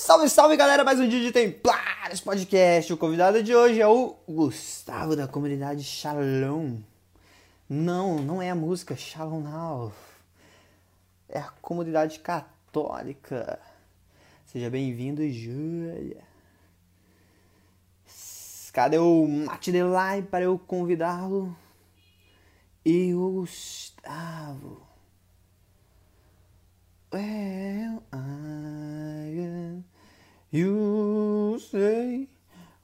Salve, salve galera, mais um dia de Templários Podcast. O convidado de hoje é o Gustavo da comunidade Shalom. Não, não é a música Shalom Now. É a comunidade católica. Seja bem-vindo, Júlia. Cadê o Mate Delay para eu convidá-lo? E o Gustavo. Well, I you say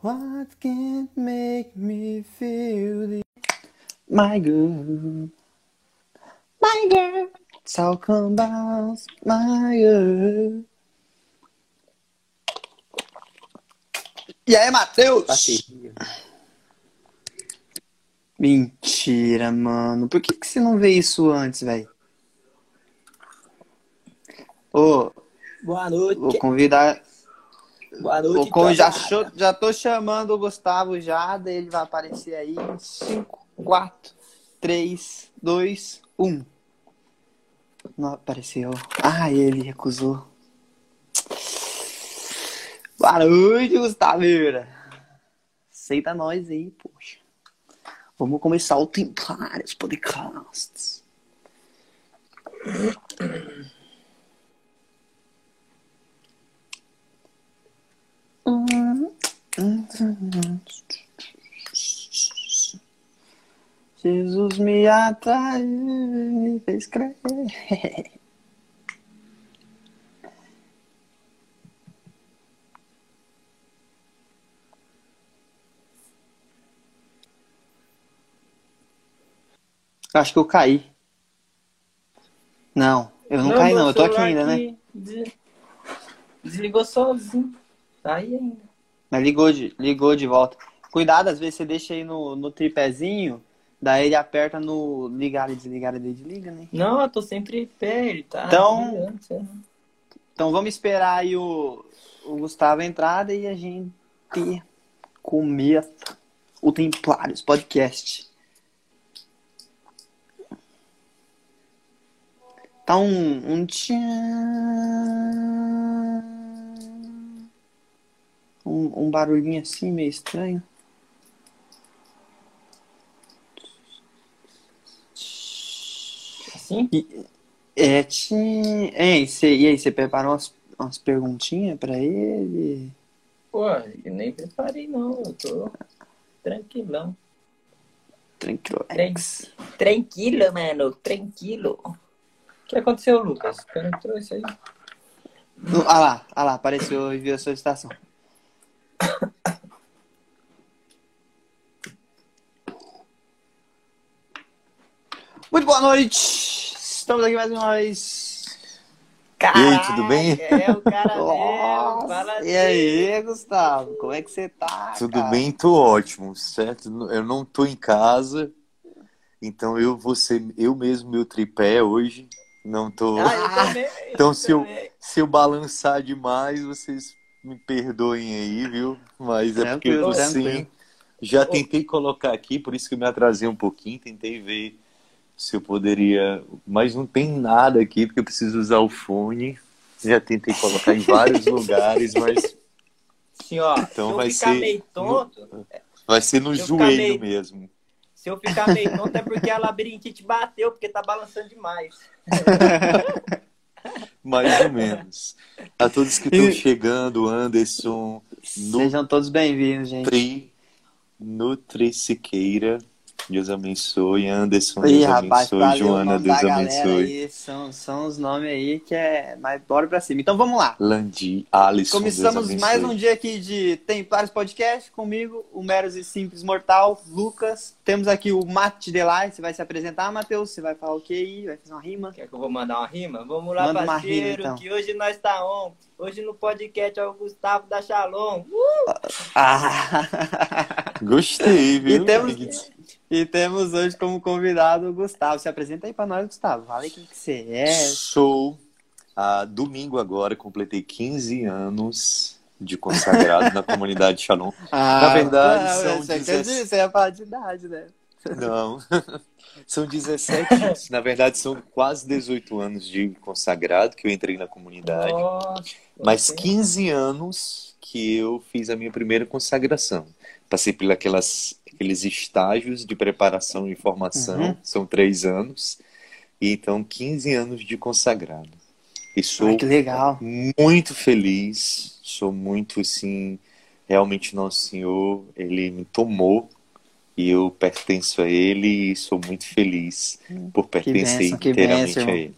what can make me feel the my girl, my girl, talk about my girl. E aí, Matheus? Mentira, mano. Por que, que você não vê isso antes, velho? Ô, Boa noite. vou convidar. Boa noite. Vou, já, camarada. cho- já tô chamando o Gustavo já, ele vai aparecer aí em 5, 4, 3, 2, 1. Não apareceu. Ah, ele recusou. Boa noite, Gustaveira. Aceita nós aí, poxa. Vamos começar o Templários Podcasts. Jesus me atraiu, me fez crer. Acho que eu caí. Não, eu não, caí meu não, eu tô aqui ainda, né? Desligou sozinho. Tá aí ainda. Mas ligou de, ligou de volta. Cuidado, às vezes você deixa aí no, no tripézinho, daí ele aperta no ligar e desligar e desliga, né? Não, eu tô sempre pé, ele tá. Então-. Então vamos esperar aí o, o Gustavo entrar e a gente começa o Templários Podcast. Tá um, um tchan, um, um barulhinho assim meio estranho. Assim? É, tchan. Ei, cê, e aí, você preparou umas, umas perguntinhas pra ele? Pô, eu nem preparei não, eu tô tranquilão. Tranquilo. Tran- Tranquilo, mano, tranquilo. O que aconteceu, Lucas? O cara entrou isso aí. Ah lá, ah lá, apareceu e viu a solicitação. Muito boa noite! Estamos aqui mais uma vez. Caraca, E aí, tudo bem? É o cara mesmo, Nossa, fala e aí, Gustavo? Como é que você tá? Tudo cara? bem, tô ótimo, certo? Eu não tô em casa, então eu vou ser eu mesmo meu tripé hoje. Não tô. Ah, eu também, Então, se eu-. Se eu balançar demais, vocês me perdoem aí, viu? Mas é porque eu sim. Já tentei colocar aqui, por isso que eu me atrasei um pouquinho, tentei ver se eu poderia, mas não tem nada aqui porque eu preciso usar o fone. Já tentei colocar em vários lugares, mas Assim, ó, Então se eu vai ficar ser meio tonto, vai ser no Se eu ficar joelho meio- mesmo. se eu ficar meio tonto é porque a labirintite bateu, porque tá balançando demais. Mais ou menos. A todos que estão chegando, Anderson, Sejam todos bem-vindos, gente. Nutri, Nutri Siqueira, Deus abençoe, Anderson, Ih, Deus rapaz, abençoe, valeu Joana, Deus abençoe, aí. São, são os nomes aí que é. Mas bora pra cima. Então vamos lá. Landi, Alisson, Começamos Deus mais um dia aqui de Templários Podcast comigo, o Meros e Simples Mortal, Lucas. Temos aqui o Mate Delay, você vai se apresentar, Matheus? Você vai falar o que aí? Vai fazer uma rima? Quer que eu vou mandar uma rima? Vamos lá, Manda parceiro, rima, então. que hoje nós tá on. Hoje no podcast é o Gustavo da Shalom. Ah! Gostei, viu? E temos, e temos hoje como convidado o Gustavo. Se apresenta aí pra nós, Gustavo. Fala aí quem que você é. Sou, ah, domingo agora, completei 15 anos de consagrado na comunidade Shalom. Ah, Na verdade, ah, são você, quer 17. dizer, você ia falar de idade, né? Não. São 17, na verdade são quase 18 anos de consagrado que eu entrei na comunidade. Nossa, Mas você- 15 anos que eu fiz a minha primeira consagração. Passei por aquelas, aqueles estágios de preparação e formação, Uhum. são três anos. E então, 15 anos de consagrado. E sou Ai, que legal. muito feliz, sou muito assim, realmente Nosso Senhor, Ele me tomou e eu pertenço a Ele e sou muito feliz por pertencer bênção, que inteiramente bênção, a. Ele.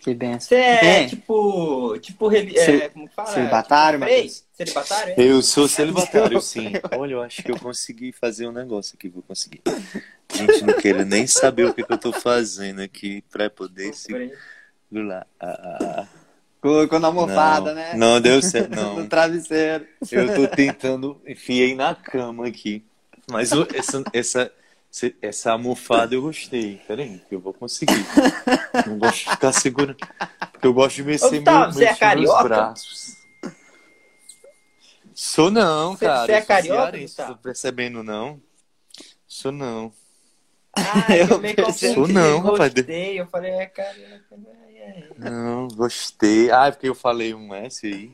Que benção. Você é, É. tipo. Tipo. É, como que fala? celibatário, tipo? Matheus? Celibatário? é? Eu sou celibatário, sim. Olha, eu acho que eu consegui fazer um negócio aqui, vou conseguir. Gente, não quero nem saber o que, que eu tô fazendo aqui pra poder segurar. Ah, ah, ah. Colocou na almofada, Não, né? não deu certo, não. No travesseiro. Eu tô tentando, enfiei na cama aqui. Mas essa, essa, essa almofada eu gostei. Peraí, que eu vou conseguir. Não gosto de ficar segurando. Porque eu gosto de mexer, Gustavo, meu, você é mexer meus carioca? braços. Sou não, Você- cara. você é sou carioca, cearense, Gustavo? Tô percebendo, não? Sou não. Ah, Eu eu percebo. confundi, Não, rapaz. Gostei, eu falei, é carioca. ai. Não, gostei. Ah, é porque eu falei um S aí.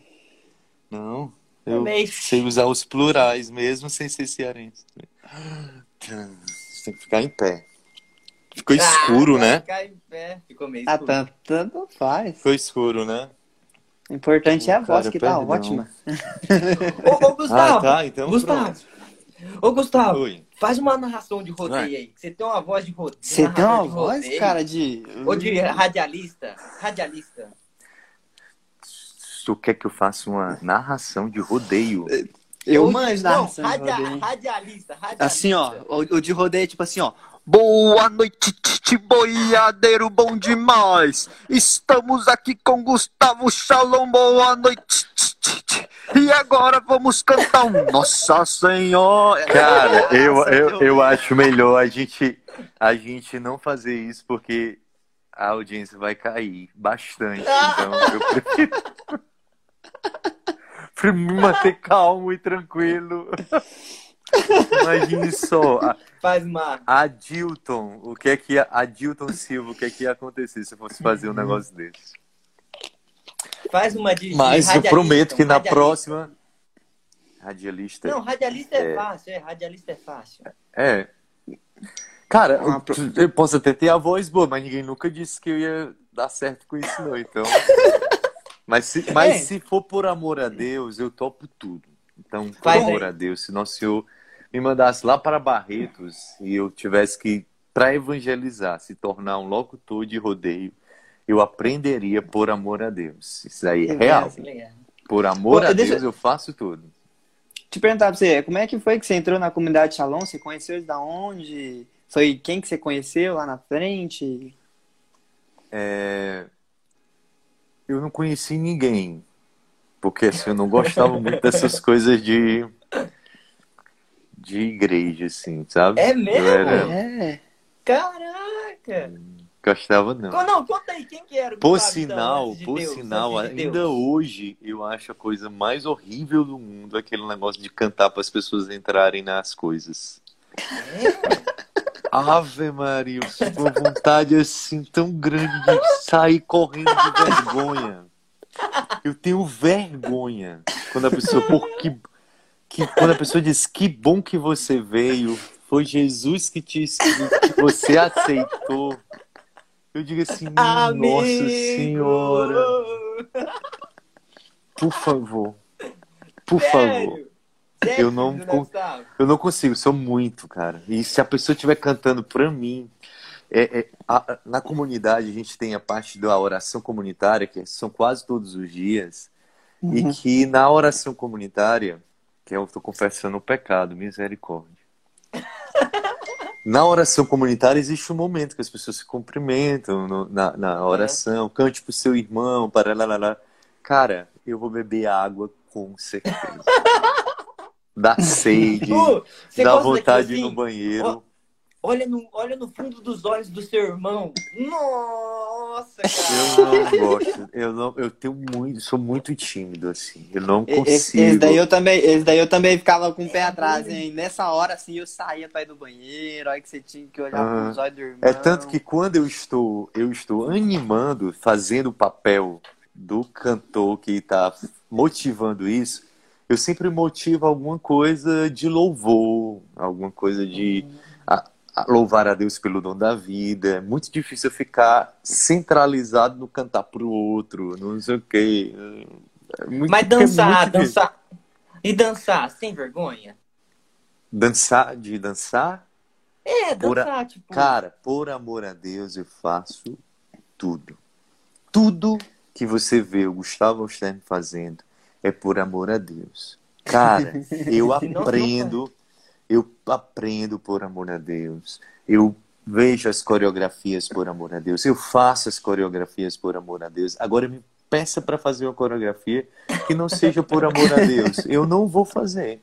Não. Eu Também. sei usar os plurais mesmo sem ser cearense. Tem que ficar em pé. Ficou escuro, Ah, né? ficar em pé. Ficou meio Ah, escuro. tanto, tanto faz. Ficou escuro, né? O importante é a voz cara, que tá perdão. ótima. Ô, ô, Gustavo. Ah, tá. Então Gustavo. pronto. Ô, Gustavo. Oi. Faz uma narração de rodeio aí. Você tem uma voz de rodeio. Você tem uma de voz, rodeio. cara, de. Ou de radialista. Radialista. Tu quer que eu faça uma narração de rodeio? Eu manjo não, narração de radia-. Radialista, radialista. Assim, ó. O, o de rodeio é tipo assim, ó. Boa noite, titi boiadeiro, bom demais. Estamos aqui com Gustavo Shalom, boa noite. titi. E agora vamos cantar um Nossa Senhora. Cara, eu, eu, eu acho melhor a gente, a gente não fazer isso porque a audiência vai cair bastante. Então eu prefiro, prefiro me manter calmo e tranquilo. Imagine só, a, Faz uma. a Dilton, o que é que ia- a Dilton Silva, o que é que ia acontecer se eu fosse fazer um negócio desse? Faz uma de. de Mas eu prometo que na próxima radialista. Não, radialista é, fácil, é. Radialista é fácil. É. Cara, Uma eu, eu posso até ter a voz boa, mas ninguém nunca disse que eu ia dar certo com isso, não. Então. Mas se, mas É. se for por amor a Deus, eu topo tudo. Então, por amor a Deus, se Nosso Senhor me mandasse lá para Barretos e eu tivesse que, para evangelizar, se tornar um locutor de rodeio, eu aprenderia por amor a Deus. Isso aí é real. Por amor a deixa- Deus, eu faço tudo. Te perguntar pra você, como é que foi que você entrou na comunidade Shalom? Você conheceu eles da onde? Foi quem que você conheceu lá na frente? É, Eu não conheci ninguém, porque assim, eu não gostava muito dessas coisas de de igreja, assim, sabe? É mesmo? era... É. Caraca! Gostava não. Não, conta aí, quem que era o Por sinal, de por Deus, sinal, de ainda Deus? hoje eu acho a coisa mais horrível do mundo aquele negócio de cantar para as pessoas entrarem nas coisas. Ave Maria, eu sinto uma vontade assim tão grande de sair correndo de vergonha. Eu tenho vergonha quando a pessoa, por que, quando a pessoa diz que bom que você veio, foi Jesus que te que você aceitou. Eu digo assim, nossa Amigo! senhora, por favor, por favor. Sério, Eu não? Eu não consigo, sou muito, cara. E se a pessoa estiver cantando pra mim, é, é, a- na comunidade a gente tem a parte da oração comunitária, que são quase todos os dias, e Uhum. que na oração comunitária, que eu estou confessando o pecado, misericórdia. Na oração comunitária existe um momento que as pessoas se cumprimentam no- na, na oração, cante pro seu irmão, para lá, lá, lá. Cara, eu vou beber água com certeza. Dá sede, gosta vontade ir no assim? banheiro. Olha no, olha no fundo dos olhos do seu irmão. Nossa, Eu cara. não gosto. Eu não, eu tenho muito, sou muito tímido assim. Eu não Esse, consigo. esse daí eu também, esse daí eu também ficava com o pé atrás, hein? Nessa hora, assim, eu saía pra ir do banheiro, aí que você tinha que olhar Ah, pros olhos do irmão. É tanto que quando eu estou, eu estou animando, fazendo o papel do cantor que está motivando isso, eu sempre motivo alguma coisa de louvor, alguma coisa de a- a louvar a Deus pelo dom da vida. É muito difícil eu ficar centralizado no cantar pro outro, não sei o quê. É muito- Mas é dançar, difícil. dançar. E dançar, sem vergonha? Dançar, de dançar? É, Por a- dançar, tipo. Cara, por amor a Deus, eu faço tudo. Tudo que você vê o Gustavo Stern fazendo é por amor a Deus. Cara, eu aprendo, eu aprendo por amor a Deus. Eu vejo as coreografias por amor a Deus. Eu faço as coreografias por amor a Deus. Agora me peça para fazer uma coreografia que não seja por amor a Deus. Eu não vou fazer.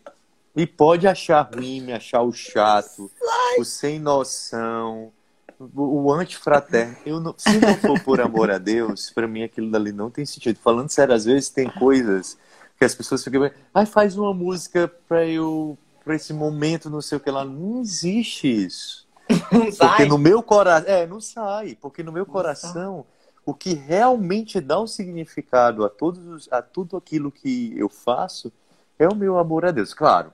E pode achar ruim, me achar o chato, o sem noção, o, o antifraterno. Eu não, se não for por amor a Deus, para mim aquilo dali não tem sentido. Falando sério, às vezes tem coisas que as pessoas ficam, ai, faz uma música para eu, para esse momento, não sei o que lá. Não existe isso. Não Porque sai. no meu coração, é, não sai, porque no meu coração, o que realmente dá um significado a todos os- a tudo aquilo que eu faço é o meu amor a Deus. Claro,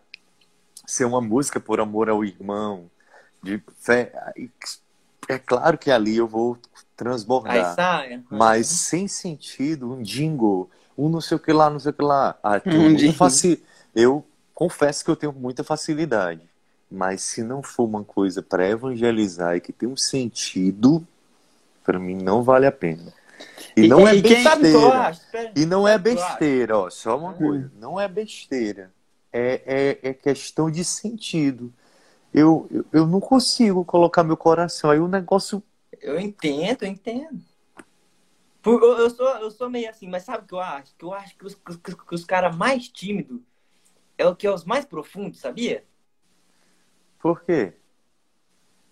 ser uma música por amor ao irmão, de fé, é claro que ali eu vou transbordar, sai. mas sem sentido, um jingle, um não sei o que lá, não sei o que lá. Ah, eu, faci- eu confesso que eu tenho muita facilidade. Mas se não for uma coisa para evangelizar e que tem um sentido, para mim não vale a pena. E, E- não é e o besteira. E não é o besteira, ó, só uma Hum. coisa, não é besteira. É, é, é questão de sentido. Eu, eu, eu não consigo colocar meu coração. Aí o negócio. Eu entendo, eu entendo. Por- eu, eu sou, eu sou meio assim, mas sabe o que eu acho? Que eu acho que os, que, que os caras mais tímidos é o que é os mais profundos, sabia? Por quê?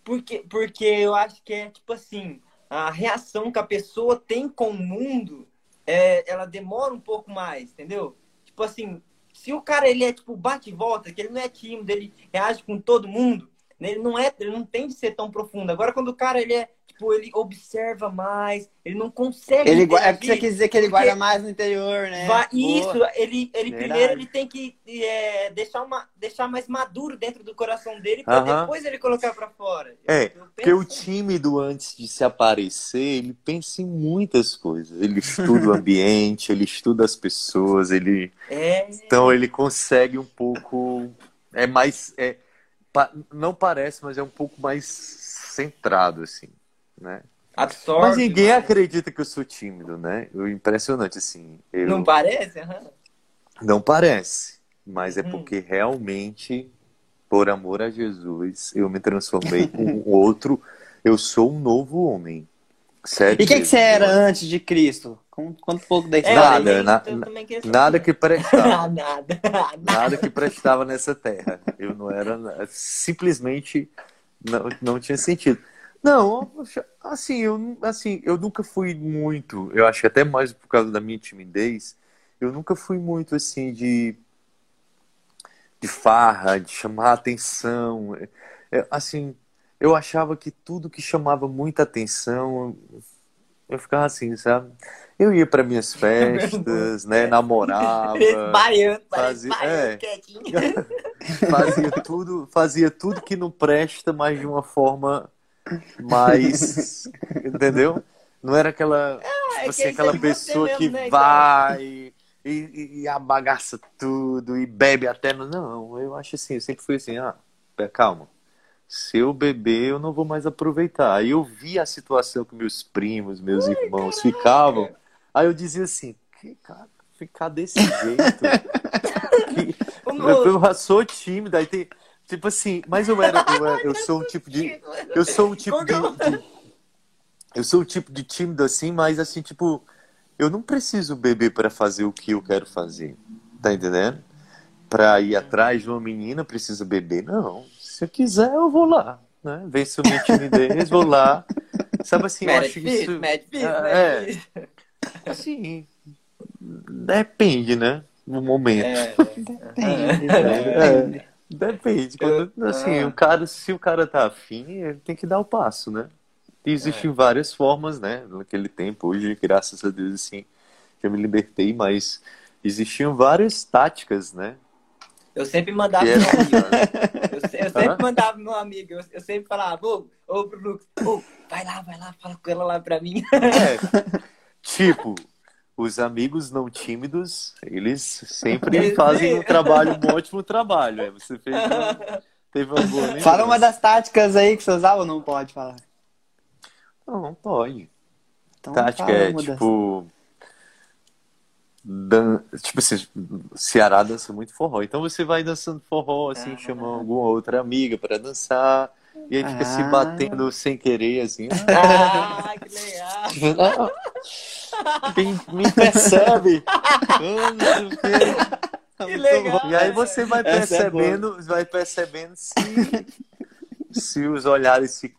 Porque, porque eu acho que é tipo assim, a reação que a pessoa tem com o mundo, é, ela demora um pouco mais, entendeu? Tipo assim, se o cara ele é tipo bate e volta, que ele não é tímido, ele reage com todo mundo, né, ele não é, ele não tem de ser tão profundo. Agora quando o cara ele é tipo, ele observa mais, ele não consegue Ele, é porque você quis dizer que ele guarda mais no interior, né? Vai- isso, ele, ele Verdade. primeiro ele tem que é, deixar, uma, deixar mais maduro dentro do coração dele para Aham. depois ele colocar para fora. É, Eu Porque o tímido, antes de se aparecer, ele pensa em muitas coisas. Ele estuda o ambiente, ele estuda as pessoas, ele. É, Então ele consegue um pouco. É mais. É, pa- não parece, mas é um pouco mais centrado, assim, né? absorve. Mas ninguém mais. acredita que eu sou tímido, né? O impressionante, assim. Eu... Não parece? Aham. Não parece, mas é Uhum. porque realmente, por amor a Jesus, eu me transformei em um outro. Eu sou um novo homem. Sério. E o que, que você era antes de Cristo? Um pouco da É, história. Nada, na-. Nada que prestava. Nada. Nada que prestava nessa terra. Eu não era. Simplesmente não, não tinha sentido. Não, assim eu, assim, eu nunca fui muito. Eu acho que até mais por causa da minha timidez. Eu nunca fui muito assim de. de farra, de chamar atenção. É, assim, eu achava que tudo que chamava muita atenção, eu ficava assim, sabe? Eu ia para minhas festas, né? Namorava. Baiano, Fazia- baiano, é. quietinho. fazia tudo, fazia tudo que não presta, mas de uma forma mais, entendeu? Não era aquela, é tipo que assim, aquela é pessoa mesmo, que né, vai e, e, e abagaça tudo e bebe até. Não, eu acho assim, eu sempre fui assim, ah, calma. Se eu beber, eu não vou mais aproveitar. Aí eu vi a situação que meus primos, meus irmãos ficavam. Aí eu dizia assim, que cara, ficar desse jeito. Que- eu, eu sou tímido, aí tem. Tipo assim, mas eu era. Eu, era- eu sou um tipo de. Eu sou um tipo de. de- eu sou um tipo de tímido assim, mas assim, tipo, eu não preciso beber para fazer o que eu quero fazer. Tá entendendo? Pra ir atrás de uma menina, eu preciso beber. Não. Se eu quiser, eu vou lá. né? Venço minha timidez, vou lá. Sabe assim, eu Mas é acho que isso. mas é mas é. é difícil. Assim, depende, né? No momento. É, Depende, É. depende. Depende. Quando, assim, ah. o cara, se o cara tá afim, ele tem que dar o passo, né? E existem várias formas, né? Naquele tempo, hoje, graças a Deus, assim, eu me libertei, mas existiam várias táticas, né? Eu sempre mandava é- meu amigo. Eu, se- eu sempre Hã? mandava meu amigo. Eu, eu sempre falava, ô, ô, pro Lucas, ô, vai lá, vai lá, fala com ela lá pra mim. É, tipo, os amigos não tímidos, eles sempre Eles- fazem um trabalho, um ótimo trabalho. É, você fez um, teve uma boa lembrança. Fala uma das táticas aí que você usava ou não pode falar? Não, não pode. Então, Tática fala é das- tipo. Dan... Tipo assim, Ceará dança muito forró. Então você vai dançando forró, assim, Ah. chama alguma outra amiga pra dançar. E aí fica se Ah. batendo sem querer, assim. ah, que legal. Me, me percebe! Que legal. E aí você vai é percebendo, vai percebendo se, se os olhares se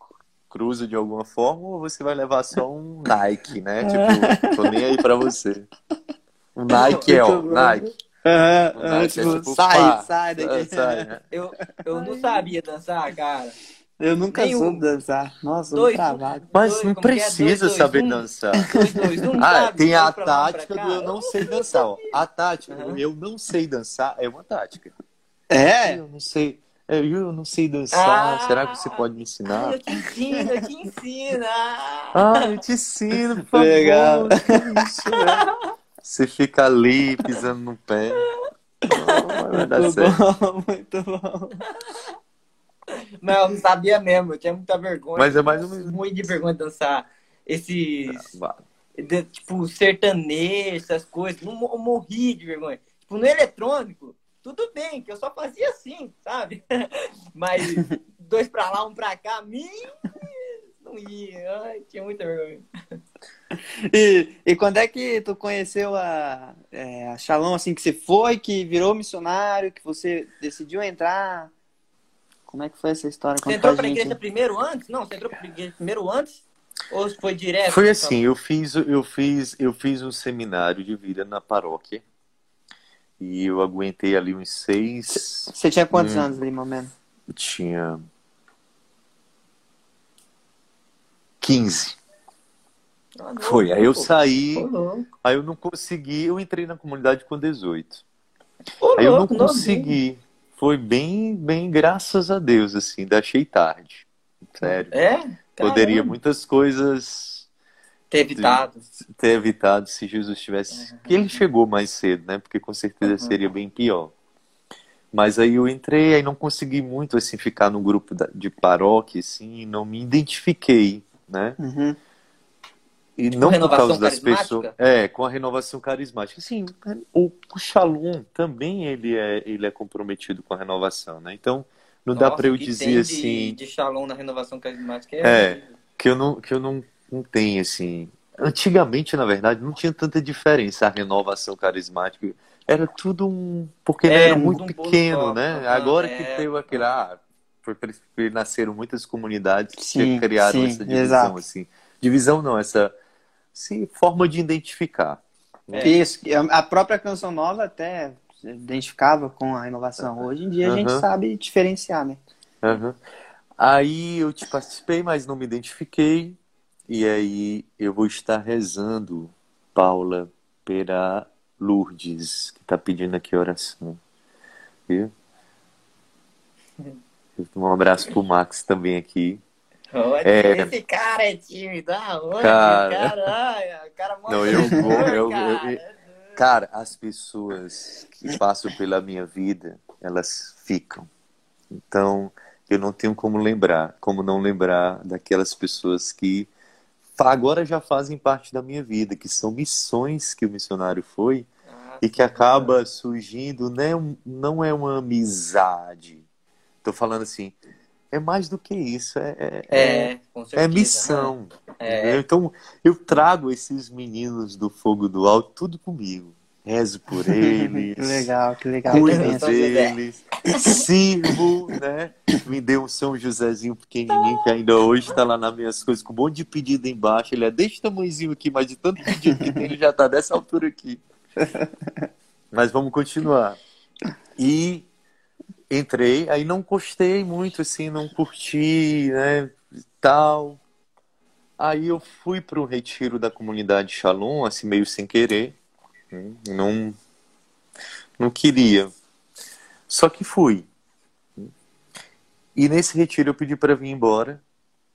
cruzam de alguma forma ou você vai levar só um Nike, né? Tipo, tô nem aí pra você. O Nike é, ó. Nike. Nike é tipo, tipo, sai, pá, sai daqui. sai, né? Eu, eu não sabia dançar, cara. Eu nunca Nenhum. soube dançar. Nossa, Dois, um travado. Mas Dois, não que é? precisa Dois, dois, saber um. dançar. Dois, dois, um, Ah, tem a tática do eu não sei dançar. Ó. A tática do eu não sei dançar é uma tática. É? Eu não sei. é, Eu não sei dançar. Ah. Será que você pode me ensinar? eu te ensino, eu te ensino. Ah. Eu te ensino, por favor. Legal. Isso, é. Você fica ali pisando no pé. Não, vai dar Muito certo. bom, muito bom. Eu não sabia mesmo, eu tinha muita vergonha. Mas é mais ou menos- Muito de vergonha de dançar esses. Vá. de- tipo, sertanejo, essas coisas. Não, eu morri de vergonha. Tipo, no eletrônico, tudo bem, que eu só fazia assim, sabe? Mas dois pra lá, um pra cá, mim. Não ia. Ai, tinha muita vergonha. E, e quando é que tu conheceu a, é, a Shalom, assim, que você foi, que virou missionário, que você decidiu entrar? Como é que foi essa história? Você entrou pra pra gente. igreja primeiro antes? Não, você entrou pra igreja primeiro antes? Ou foi direto? Foi assim, eu fiz, eu fiz, eu fiz um seminário de vida na paróquia. E eu aguentei ali uns seis. Você tinha quantos Hum. anos ali, momento? Eu tinha 15. Ah, não, Foi. Aí eu pô. saí, aí eu não consegui, eu entrei na comunidade com 18. Ô, Aí eu não consegui. Foi bem, bem, graças a Deus, assim, ainda achei tarde. Sério. É? Poderia Caramba. muitas coisas Ter evitado. ter evitado se Jesus tivesse. Uhum. Que ele chegou mais cedo, né? Porque com certeza Uhum. seria bem pior. Mas aí eu entrei, aí não consegui muito assim ficar no grupo de paróquia, assim, e não me identifiquei, né? Uhum. E não por renovação causa das carismática? pessoas. É, com a renovação carismática. Assim, o, o Shalom também ele é, ele é comprometido com a renovação, né? Então, não dá Nossa, para eu que dizer tem de- assim De Shalom na renovação carismática é. É. que eu não que eu não, não tenho assim. Antigamente, na verdade, não tinha tanta diferença a renovação carismática. Era tudo um. Porque É, era muito um pequeno, né? Agora é. que teve aquele. Ah, foi nasceram muitas comunidades que Sim, criaram sim, essa divisão, exato. assim. Divisão não, essa sim, forma de identificar. É. Isso, a própria canção nova até se identificava com a inovação. Hoje em dia a gente Aham. sabe diferenciar, né? Aham. Aí eu te participei, mas não me identifiquei. E aí eu vou estar rezando, Paula, pela Lourdes, que está pedindo aqui oração. Viu? Um abraço pro Max também aqui. Olha, É. esse cara é tímido. Ah, olha, Cara. caralho, o cara Não, eu vou, eu- cara. eu- Cara, as pessoas que passam pela minha vida, elas ficam. Então, eu não tenho como lembrar, como não lembrar daquelas pessoas que agora já fazem parte da minha vida, que são missões que o missionário foi Ah, e que acaba surgindo, né, não é uma amizade. Tô falando assim, é mais do que isso, é, é, É, com certeza. é missão. É. Então, eu trago esses meninos do fogo do alto tudo comigo. rezo por eles. Que legal, que legal. Cuido deles, sirvo, né? Me deu um São Josézinho pequenininho que ainda hoje está lá nas minhas coisas, com um monte de pedido embaixo. Ele é desse tamanhozinho aqui, mas de tanto pedido que tem, ele já está dessa altura aqui. Mas vamos continuar. E entrei, aí não gostei muito, assim, não curti, né? Tal. Aí eu fui para o retiro da comunidade Shalom, assim, meio sem querer. né, Não, não queria. Só que fui. E nesse retiro eu pedi para vir embora.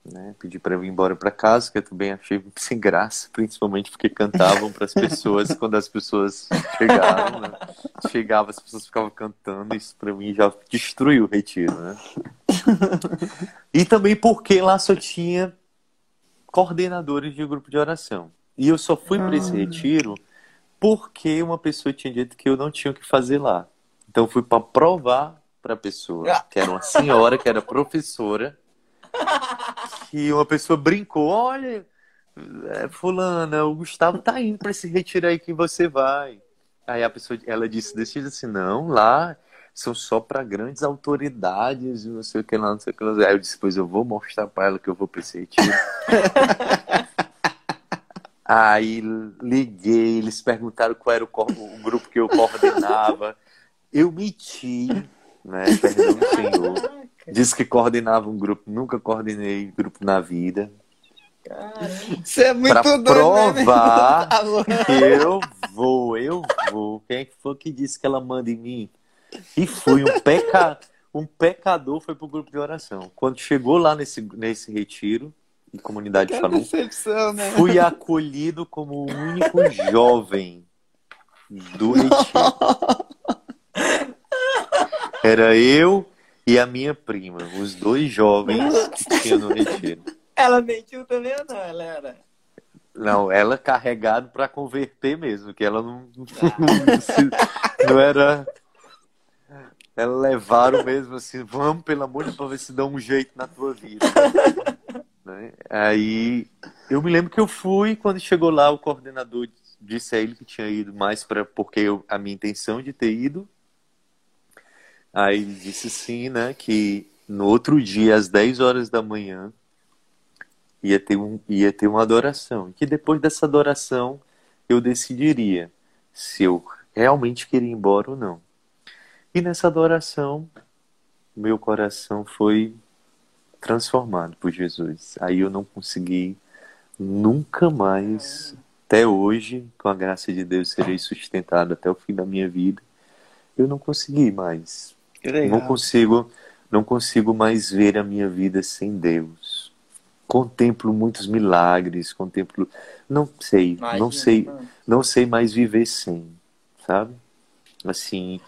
Né? Pedi para vir embora para casa, que eu também achei sem graça, principalmente porque cantavam para as pessoas quando as pessoas chegavam. Né? Chegava, as pessoas ficavam cantando, isso para mim já destruiu o retiro. Né? E também porque lá só tinha coordenadores de grupo de oração. E eu só fui para esse Ah. retiro porque uma pessoa tinha dito que eu não tinha o que fazer lá. Então eu fui para provar para a pessoa, que era uma senhora, que era professora, que uma pessoa brincou, olha, é, fulana, o Gustavo tá indo para esse retiro aí que você vai. Aí a pessoa, ela disse jeito assim, não, lá são só para grandes autoridades, e não sei o que lá, não sei o que lá. Aí eu disse, pois eu vou mostrar para ela que eu vou para esse retiro. Aí liguei, eles perguntaram qual era o, o grupo que eu coordenava. Eu menti, né? Perdão, Senhor. Disse que coordenava um grupo, nunca coordenei grupo na vida. Caramba. Você é muito Pra doido, né, provar louco. que eu vou, eu vou. Quem é que foi que disse que ela manda em mim? E fui um peca, um pecador foi pro grupo de oração. Quando chegou lá nesse, nesse retiro, em comunidade Que decepção, né? fui acolhido como o único jovem do retiro. Era eu e a minha prima, os dois jovens que tinha no retiro. Ela mentiu também ou não? Ela era. Não, ela carregado para converter mesmo, que ela não, não, se- não era. Ela levaram mesmo assim, vamos, pelo amor de Deus, pra ver se dá um jeito na tua vida. Né? Aí eu me lembro que eu fui, quando chegou lá, o coordenador disse a ele que tinha ido mais para porque eu, a minha intenção de ter ido. Aí disse sim, né, que no outro dia, às 10 horas da manhã, ia ter, um, ia ter uma adoração. Que depois dessa adoração eu decidiria se eu realmente queria ir embora ou não. E nessa adoração, meu coração foi transformado por Jesus. Aí eu não consegui nunca mais, até hoje, com a graça de Deus, serei sustentado até o fim da minha vida. Eu não consegui mais. Não consigo, não consigo mais ver a minha vida sem Deus. Contemplo muitos milagres, contemplo, não sei, Imagina, não sei, mano. não sei mais viver sem, sabe? Assim,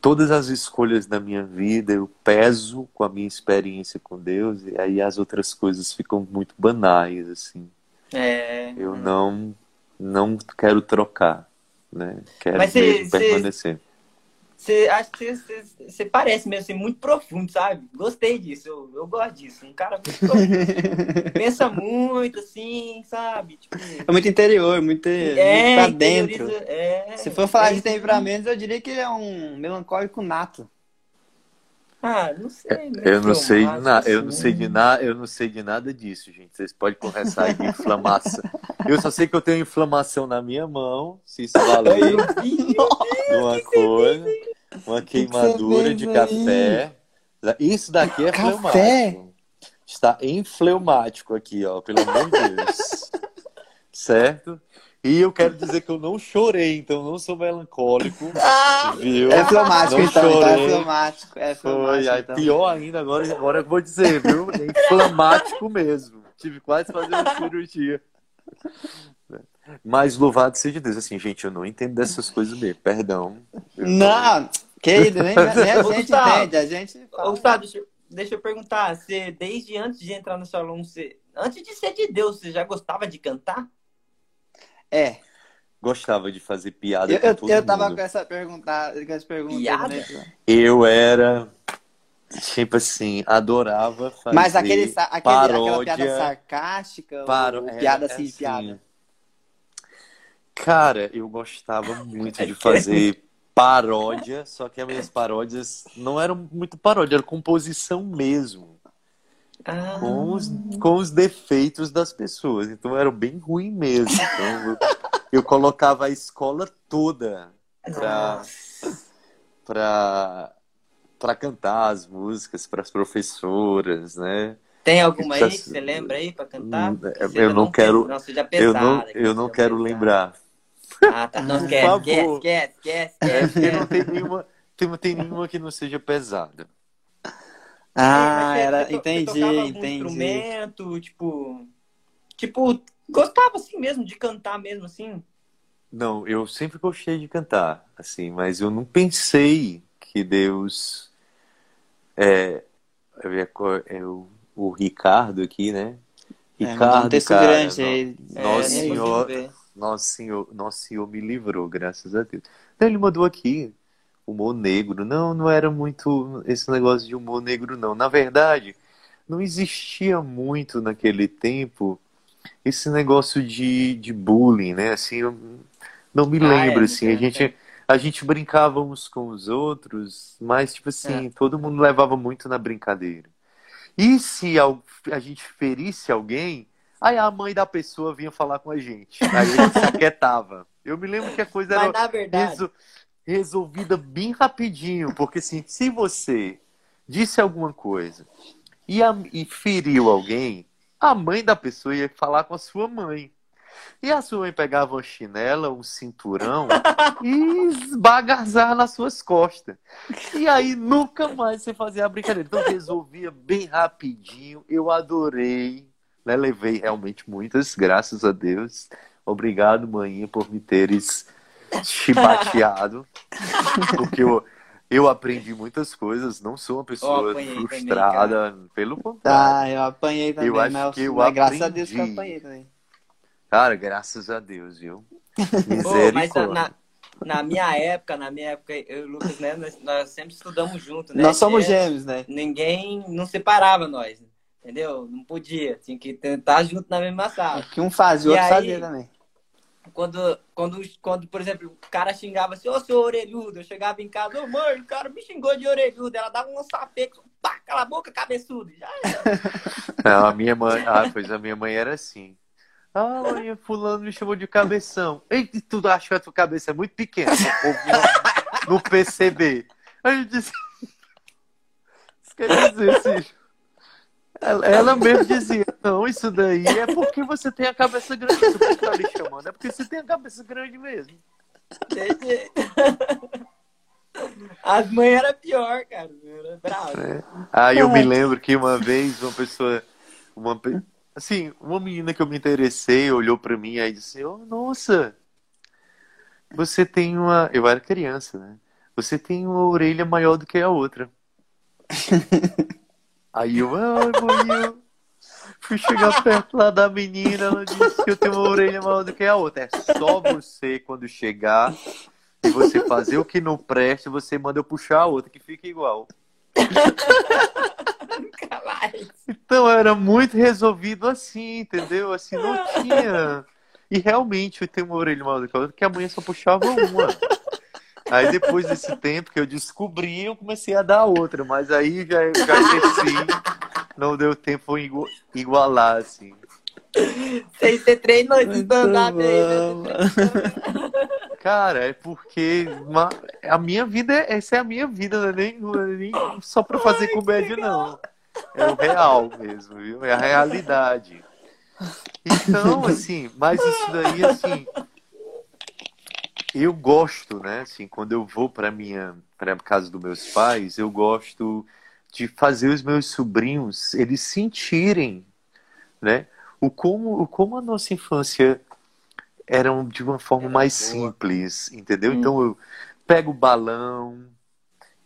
todas as escolhas da minha vida eu peso com a minha experiência com Deus e aí as outras coisas ficam muito banais, assim. É. Eu não, não quero trocar, né? Quero permanecer. Você acho que você- você você parece mesmo assim, muito profundo, sabe? Gostei disso, eu, eu gosto disso. Um cara muito profundo. Pensa muito, assim, sabe? Tipo, É muito interior, muito, é, muito pra dentro. é, Se for falar é de temperamentos, eu diria que ele é um melancólico nato. Ah, não sei. né? Eu não sei, acho na, que eu não sim. sei de nada, eu não sei de nada disso, gente. Vocês podem conversar aí de inflamação. Eu só sei que eu tenho inflamação na minha mão, se isso valer Eu vi, uma coisa, uma que que queimadura você de café. Isso daqui é Café? fleumático. Está enfleumático aqui, ó, pelo amor de Deus. Certo? E eu quero dizer que eu não chorei, então eu não sou melancólico, Ah! viu? É fleumático, Não então. então É chorei. fleumático. É Foi, fleumático, aí então. pior ainda, agora, agora eu vou dizer, viu? É inflamático mesmo. Tive quase que fazer uma cirurgia. Mas louvado seja Deus. Assim, gente, eu não entendo dessas coisas mesmo. Perdão. Eu Não, querido, nem, nem a gente Gustavo. entende. A gente Ô, fala. Gustavo, deixa, eu- deixa eu perguntar, você, desde antes de entrar no salão, você, antes de ser de Deus, você já gostava de cantar? É, Gostava de fazer piada eu, com eu, todo eu tava mundo. com essa pergunta, com essa pergunta Piada? né? Eu era, tipo assim, adorava fazer Mas aquele, aquele, aquela paródia. piada sarcástica, Paro- piada assim, assim. piada. Cara, eu gostava muito de fazer paródia, só que as minhas paródias não eram muito paródia, era composição mesmo. Ah, Com os, com os defeitos das pessoas. Então era bem ruim mesmo. Então, eu, eu colocava a escola toda pra, pra, pra cantar as músicas para as professoras, né? Tem alguma aí que você lembra aí pra cantar? Hum, Que eu não quero- pes- Não seja Eu pesada. não, eu não quero lembrar. Ah, tá. Não, esquece, favor. esquece, esquece, É, esquece, porque não esquece. tem nenhuma, tem, tem nenhuma que não seja pesada. Ah, você- era. você to- você Entendi, entendi. instrumento, tipo. Tipo, gostava assim mesmo, de cantar mesmo assim. Não, eu sempre gostei de cantar, assim, mas eu não pensei que Deus é, eu co- é o, Ricardo aqui, né? É, Ricardo, um texto cara, grande aí. É, Nossa nem Senhora. Nosso Senhor, Nosso Senhor me livrou, graças a Deus. Ele mandou aqui humor negro. Não, não era muito esse negócio de humor negro, não. Na verdade, não existia muito naquele tempo esse negócio de, de bullying, né? Assim, eu não me Ah, lembro, é, assim. é, A gente, a gente brincava uns com os outros, mas, tipo assim, todo mundo levava muito na brincadeira. E se a gente ferisse alguém, aí a mãe da pessoa vinha falar com a gente. Aí a gente se aquietava. Eu me lembro que a coisa Mas era na verdade, reso- resolvida bem rapidinho, porque assim, se você disse alguma coisa e, a- e feriu alguém, a mãe da pessoa ia falar com a sua mãe. E a sua mãe pegava uma chinela, um cinturão e esbagaçava nas suas costas. E aí nunca mais você fazia a brincadeira. Então resolvia bem rapidinho. Eu adorei. Né? Levei realmente muitas, graças a Deus. Obrigado, mãinha, por me teres chibateado. Porque eu, eu aprendi muitas coisas. Não sou uma pessoa apanhei também, frustrada. Pelo contrário. Ah, eu apanhei também, Eu acho mas, que eu mas graças a Deus que eu aprendi. apanhei também. Cara, graças a Deus, viu? Pô, mas na, Misericórdia. na, minha época, na minha época, eu e o Lucas, né, nós, nós sempre estudamos junto, né? Nós somos É, gêmeos, né? Ninguém não separava nós, entendeu? Não podia, tinha que tentar junto na mesma sala. Que um fazia, o outro aí- fazia também. Quando, quando, quando, por exemplo, o cara xingava assim, ô seu orelhudo, eu chegava em casa, ô mãe, o cara me xingou de orelhudo, ela dava um sapeco, pá, cala a boca, cabeçudo. Já era. Não, a minha mãe. Ah, pois a minha mãe era assim. Ah, mãe, fulano me chamou de cabeção. Ei, tu acha que a tua cabeça é muito pequena? Não- perceber. Aí eu disse. Isso quer dizer. Ela, mesmo dizia, não, isso daí é porque você tem a cabeça grande. Você tá me chamando, é porque você tem a cabeça grande mesmo. As mães eram pior, cara. Era bravo. Aí eu me lembro que uma vez uma pessoa, uma, assim, uma menina que eu me interessei olhou pra mim aí disse: "Oh, nossa, você tem uma, eu era criança, né? Você tem uma orelha maior do que a outra." Aí eu, fui chegar perto lá da menina, ela disse que eu tenho uma orelha maior do que a outra. É só você quando chegar e você fazer o que não presta, você manda eu puxar a outra que fica igual. Nunca mais. Então era muito resolvido assim, entendeu? Assim, não tinha. E realmente eu tenho uma orelha maior do que a outra, que a mãe só puxava uma. Aí depois desse tempo que eu descobri, eu comecei a dar outra, mas aí já, já cresci, não deu tempo igualar, assim. Sem ter treinou de Muito stand-up aí, né? Cara, é porque ma- a minha vida, é- essa é a minha vida, não é nem, não é nem só pra fazer comédia, não. É o real mesmo, viu? É a realidade. Então, assim, mas isso daí, assim, eu gosto, né? Assim, quando eu vou para minha, para casa dos meus pais, eu gosto de fazer os meus sobrinhos eles sentirem, né? O como, o como a nossa infância era de uma forma Era mais boa. simples, entendeu? Hum. Então eu pego o balão,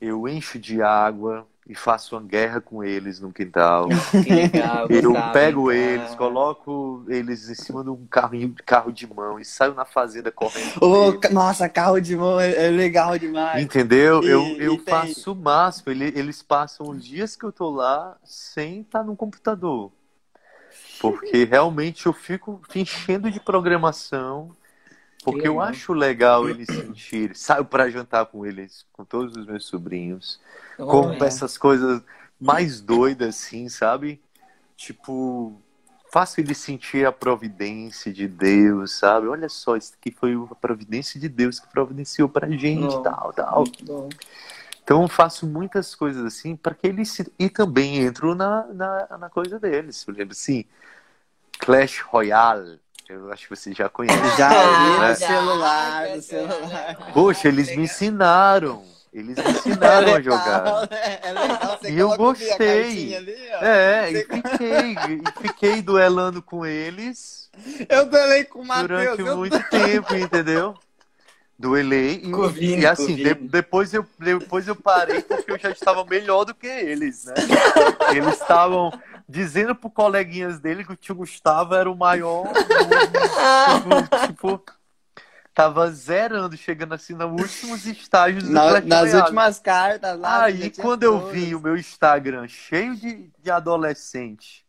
eu encho de água e faço uma guerra com eles no quintal. Legal, Eu Gustavo, pego hein, eles, cara? coloco eles em cima de um carrinho, carro de mão e saio na fazenda correndo. ca- nossa, carro de mão é, é legal demais. Entendeu? E- eu eu faço o máximo. Ele- Eles passam os dias que eu tô lá sem estar no computador. Porque realmente eu fico enchendo de programação Porque eu acho legal eles sentirem. Saio para jantar com eles, com todos os meus sobrinhos. Com Olha. essas coisas mais doidas, assim, sabe? Tipo, faço eles sentir a providência de Deus, sabe? Olha só, isso aqui foi a providência de Deus que providenciou pra gente, Não. tal, tal. Bom. Então eu faço muitas coisas assim para que eles se... e também entro na, na, na coisa deles. Por exemplo, assim, Clash Royale, eu acho que você já conhece. Já vi né? no celular, no celular. Poxa, eles me ensinaram. Eles me ensinaram a jogar. É legal, você E eu gostei. ali, ó. É, Você- e fiquei, e fiquei duelando com eles Eu duelei com o Matheus. durante eu- muito tempo, entendeu? Duelei e, o e assim, o de- depois, eu, depois eu parei porque eu já estava melhor do que eles, né? Eles estavam dizendo pro coleguinhas dele que o tio Gustavo era o maior. tipo, tipo, tava zerando, chegando assim nos últimos estágios do Na- nas últimas cartas lá. Aí quando eu todas. vi o meu Instagram cheio de, de adolescente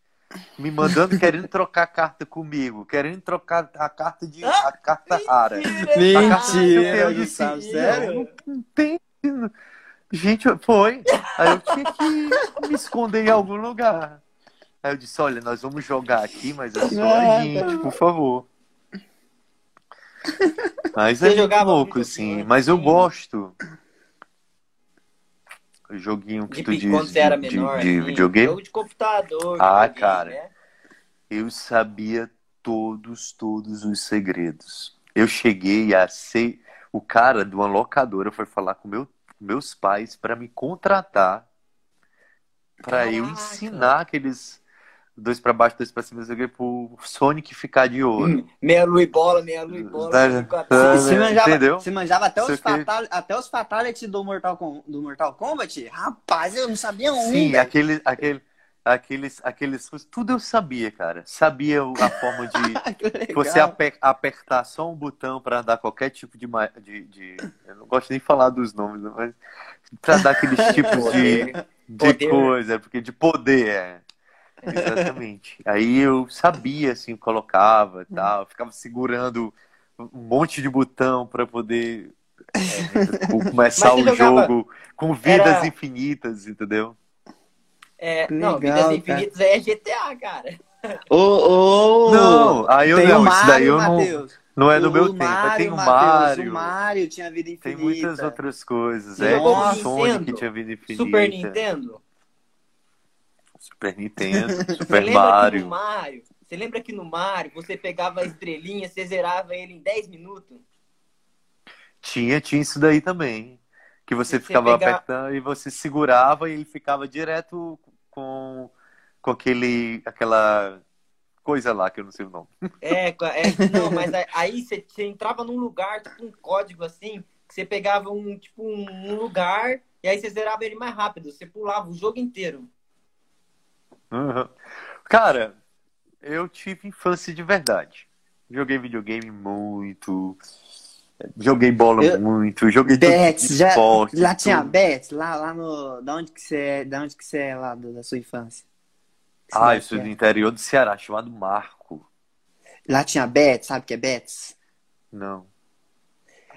me mandando querendo trocar carta comigo, querendo trocar a carta de a carta rara. Mentira, Eu disse, Gustavo, "Não, sério? Não tem. Gente, foi. Aí eu tinha que me esconder em algum lugar. Aí eu disse, olha, nós vamos jogar aqui, mas é só a Ah, gente, por favor. Mas Você é jogava louco, assim. Mas eu gosto. O joguinho que De, tu diz quando você era de, menor, de assim, videogame, jogo de computador. de Ah, videogame, cara. né? eu sabia todos, todos os segredos. Eu cheguei a ser. O cara de uma locadora foi falar com meu, meus pais para me contratar para eu ensinar aqueles dois para baixo, dois para cima, não sei o quê, pro Sonic ficar de ouro. Hum, Meia lua e bola, meia lua e bola. Tá, cinco a tá, três. E você né? manjava, Entendeu? você manjava até, os fatal, até os fatalities do Mortal, Com- do Mortal Kombat? Rapaz, eu não sabia um, Sim, velho. aquele, aquele, aqueles, aqueles. Tudo eu sabia, cara. Sabia a forma de. Que. Você aper- apertar só um botão para dar qualquer tipo de, de, de- Eu não gosto nem de falar dos nomes, né, mas. Pra dar aqueles tipos de, de Poder. coisa, porque de poder, é. Exatamente. Aí eu sabia, assim, colocava e tal, ficava segurando um monte de botão para poder é, co- começar o jogava- jogo com vidas Era- infinitas, entendeu? É, não, Legal, Vidas Infinitas é GTA, cara. Ô, ô, Não, aí eu tem não, isso Mario, daí eu não, Matheus. não é do O- meu o tempo. Aí tem o Mario, O Mario tinha vida tem infinita. muitas outras coisas. Você É, o Sonic tinha vida infinita. Super Nintendo. Super Nintendo, Você Super no Mario. Mario, você lembra que no Mario você pegava a estrelinha, você zerava ele em 10 minutos? Tinha, tinha isso daí também. Que você Você ficava apertando e você segurava e ele ficava direto com, com aquele, aquela coisa lá, que eu não sei o nome. É, é não, mas aí- aí você, você entrava num lugar, tipo um código assim, que você pegava um, tipo, um, um lugar e aí você zerava ele mais rápido, você pulava o jogo inteiro. Uhum. Cara, eu tive infância de verdade. Joguei videogame muito. Joguei bola Eu- muito. Joguei tudo Bets, de já, esporte. lá tinha tudo. Bets, lá, lá no. Da onde que você é? Da onde que você é lá do- da sua infância? Ah, eu sou do é? interior do Ceará, chamado Marco. Lá tinha Bets, sabe o que é Bets? Não.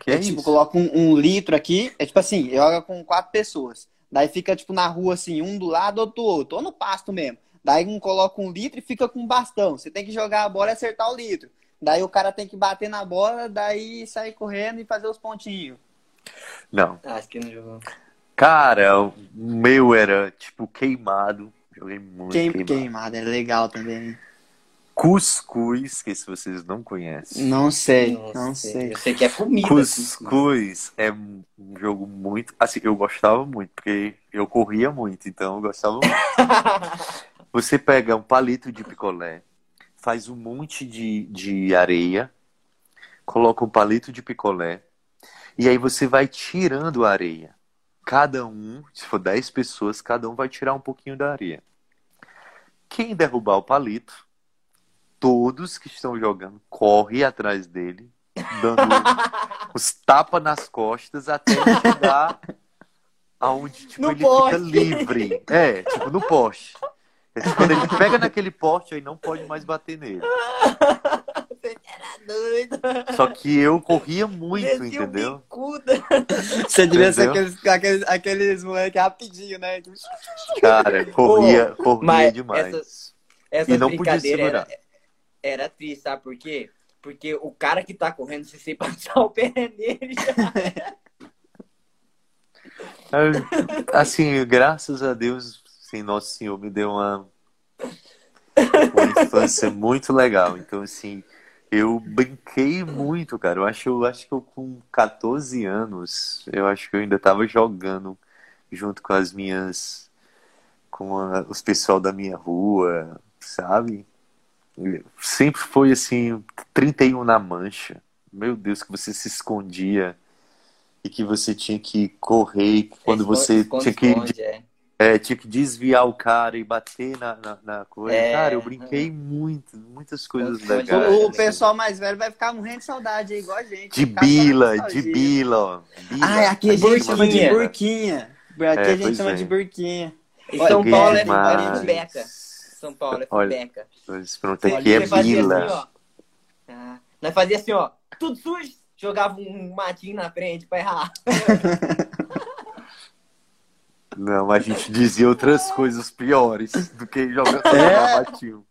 Que É, é, tipo, coloca um, um litro aqui, é tipo assim, joga com quatro pessoas. Daí fica, tipo, na rua, assim, um do lado, outro do outro, ou no pasto mesmo. Daí um coloca um litro e fica com um bastão. Você tem que jogar a bola e acertar o litro. Daí o cara tem que bater na bola, daí sair correndo e fazer os pontinhos. Não. Ah, acho que não jogou. Cara, o meu era tipo queimado. Joguei muito Queim, queimado. queimado, é legal também. Cuscuz, que se vocês não conhecem. Não sei, Não não sei. sei. Eu sei que é comida. assim. Cuscuz é um jogo muito. Assim, eu gostava muito, porque eu corria muito, então eu gostava muito. Você pega um palito de picolé, faz um monte de, de areia, coloca um palito de picolé, e aí você vai tirando a areia. Cada um, se for 10 pessoas, cada um vai tirar um pouquinho da areia. Quem derrubar o palito, todos que estão jogando correm atrás dele, dando os tapas nas costas até ele chegar aonde tipo, No ele poste. fica livre. É, tipo, no poste. É, tipo, Quando ele pega naquele poste, aí não pode mais bater nele. você era doido. Só que eu corria muito, entendeu? bicuda. Você devia ser aqueles, aqueles, aqueles moleque rapidinho, né? Cara, corria, corria mas demais. essa- Essa E não podia brincadeira era, segurar. Era triste, sabe por quê? Porque o cara que tá correndo, se você passar o pé nele, já... Assim, graças a Deus, sim, Nosso Senhor me deu uma, uma infância muito legal. Então, assim, eu brinquei muito, cara. Eu acho, eu acho que eu com 14 anos, eu acho que eu ainda tava jogando junto com as minhas, com a- os pessoal da minha rua, sabe? Sempre foi assim, 31 na mancha. Meu Deus, que você se escondia e que você tinha que correr quando você Esconde, tinha que esconde, é. é, tinha que desviar o cara e bater na, na, na coisa. É, Cara, eu brinquei muito, muitas coisas Esconde, esconde. legais. O, o assim. pessoal mais velho vai ficar morrendo de saudade, aí, igual a gente. De bila, de bila, ó. Bila. Ah, aqui a gente Burquinha. chama de burquinha. Aqui É, a gente chama é. de burquinha. E São Paulo é demais. fubeca. São Paulo é Olha, fubeca. Você é bila. assim, ó. Ah, nós fazia assim, ó. Tudo sujo. Jogava um matinho na frente pra errar. Não, a gente dizia outras coisas piores do que jogar É? batinho.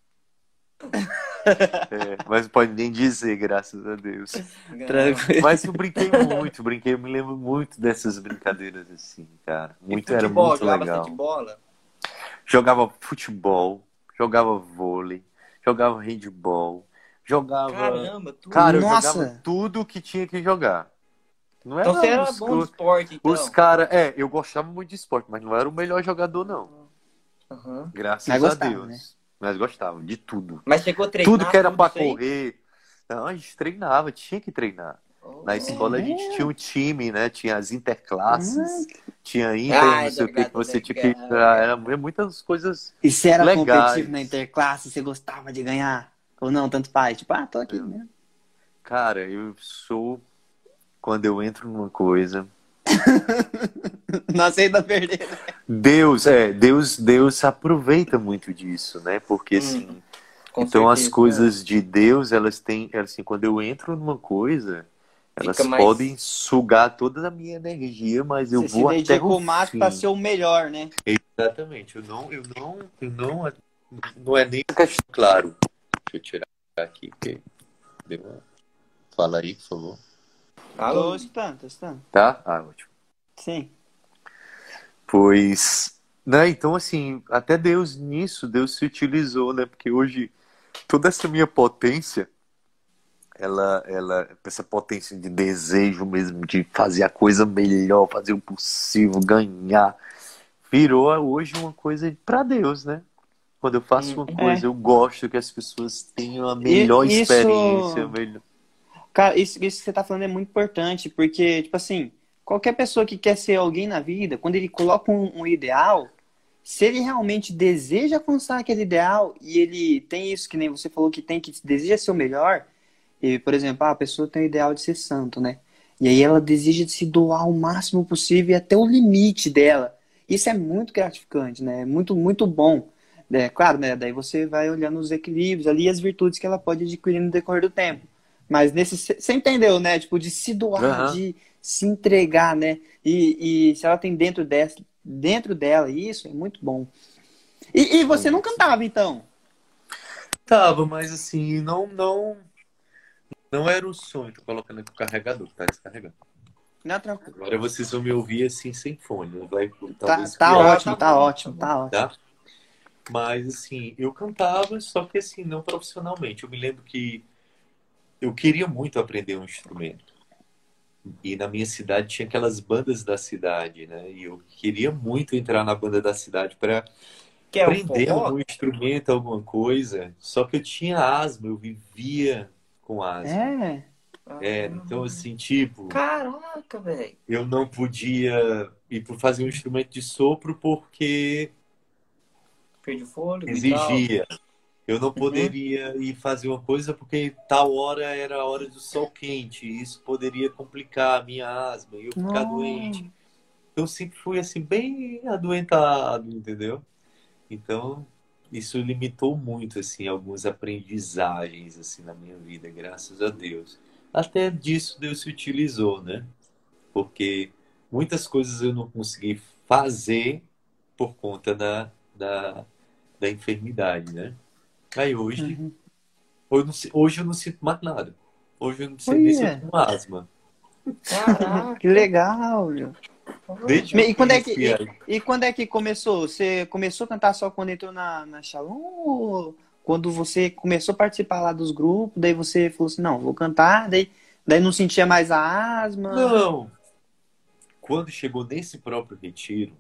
É, mas não pode nem dizer, graças a Deus. Tranquilo. Mas eu brinquei muito, brinquei, eu me lembro muito dessas brincadeiras assim, cara. Muito, E era futebol, muito jogava legal. bola. Jogava futebol, jogava vôlei, jogava handball, jogava. Caramba, tudo. Cara, eu Nossa! jogava tudo que tinha que jogar. Não era então você era os, bom de esporte, então. os caras. É, eu gostava muito de esporte, mas não era o melhor jogador, não. Aham. Graças Mas a gostava, Deus. né? Mas gostava de tudo. Mas chegou a treinar tudo que era tudo pra isso aí? correr. Não, a gente treinava, tinha que treinar. Oh. Na escola a É. gente tinha um time, né? Tinha as interclasses, tinha inter, Ai, não sei o que, que você tinha que. Era muitas coisas E você era Legais. competitivo na interclasse, você gostava de ganhar? Ou não, tanto faz? Tipo, ah, tô aqui mesmo. Cara, eu sou. Quando eu entro numa coisa. Não aceita perder. né? Deus, é, Deus, Deus aproveita muito disso, né? Porque Hum, assim. Com então as certeza, coisas de Deus, elas têm. elas, Assim, quando eu entro numa coisa, elas mais- podem sugar toda a minha energia, mas eu Você se vou até dedica o fim. pra ser o melhor, né? Exatamente. Eu não, eu não, eu não, não é nem claro. Deixa eu tirar aqui, porque deu uma... Fala aí, por favor. Tô Alô? escutando, tô escutando. Tá? Ah, ótimo. Sim. Pois, né? Então, assim, até Deus nisso, Deus se utilizou, né? Porque hoje toda essa minha potência, ela, ela, essa potência de desejo mesmo, de fazer a coisa melhor, fazer o possível, ganhar, virou hoje uma coisa para Deus, né? Quando eu faço uma coisa, é. eu gosto que as pessoas tenham a melhor isso- experiência, a melhor... Cara, isso, isso que você tá falando é muito importante, porque, tipo assim, qualquer pessoa que quer ser alguém na vida, quando ele coloca um, um ideal, se ele realmente deseja alcançar aquele ideal e ele tem isso que nem você falou que tem, que deseja ser o melhor, e, por exemplo, ah, a pessoa tem o ideal de ser santo, né? E aí ela deseja se doar o máximo possível e até o limite dela. Isso é muito gratificante, né? É muito, muito bom. É, claro, né? Daí você vai olhando os equilíbrios ali e as virtudes que ela pode adquirir no decorrer do tempo. Mas nesse. Você entendeu, né? Tipo, de se doar, Aham. de se entregar, né? E, e se ela tem dentro, dessa, dentro dela isso, é muito bom. E, e você não cantava, então? Tava, mas assim, não, não, não era o sonho. Tô colocando aqui o carregador, tá descarregando. Não, tranquilo. Agora vocês vão me ouvir assim sem fone. né? Vai, Tá, talvez tá pior, ótimo, tá tá bom, ótimo, tá tá ótimo. tá? Mas assim, eu cantava, só que assim, não profissionalmente. Eu me lembro que eu queria muito aprender um instrumento. E na minha cidade tinha aquelas bandas da cidade, né? E eu queria muito entrar na banda da cidade para é aprender algum instrumento, alguma coisa. Só que eu tinha asma, eu vivia com asma. É. É, então assim, tipo, Caraca, velho. eu não podia ir para fazer um instrumento de sopro porque Perdi fôlego e tal. exigia. Eu não poderia ir fazer uma coisa porque tal hora era a hora do sol quente. E isso poderia complicar a minha asma e eu ficar Não. doente. Eu sempre fui assim, bem adoentado, entendeu? Então, isso limitou muito assim algumas aprendizagens assim na minha vida, graças a Deus. Até disso Deus se utilizou, né? Porque muitas coisas eu não consegui fazer por conta da, da, da enfermidade, né? Aí hoje, uhum. hoje, eu não, hoje eu não sinto mais nada. Hoje eu não sei nem se eu tenho asma. Caraca, que legal, meu. E, quando é que, e, e, quando é que começou? Você começou a cantar só quando entrou na, na Shalom? Quando você começou a participar lá dos grupos, daí você falou assim, não, vou cantar, daí, daí não sentia mais a asma? Não. Quando chegou nesse próprio retiro,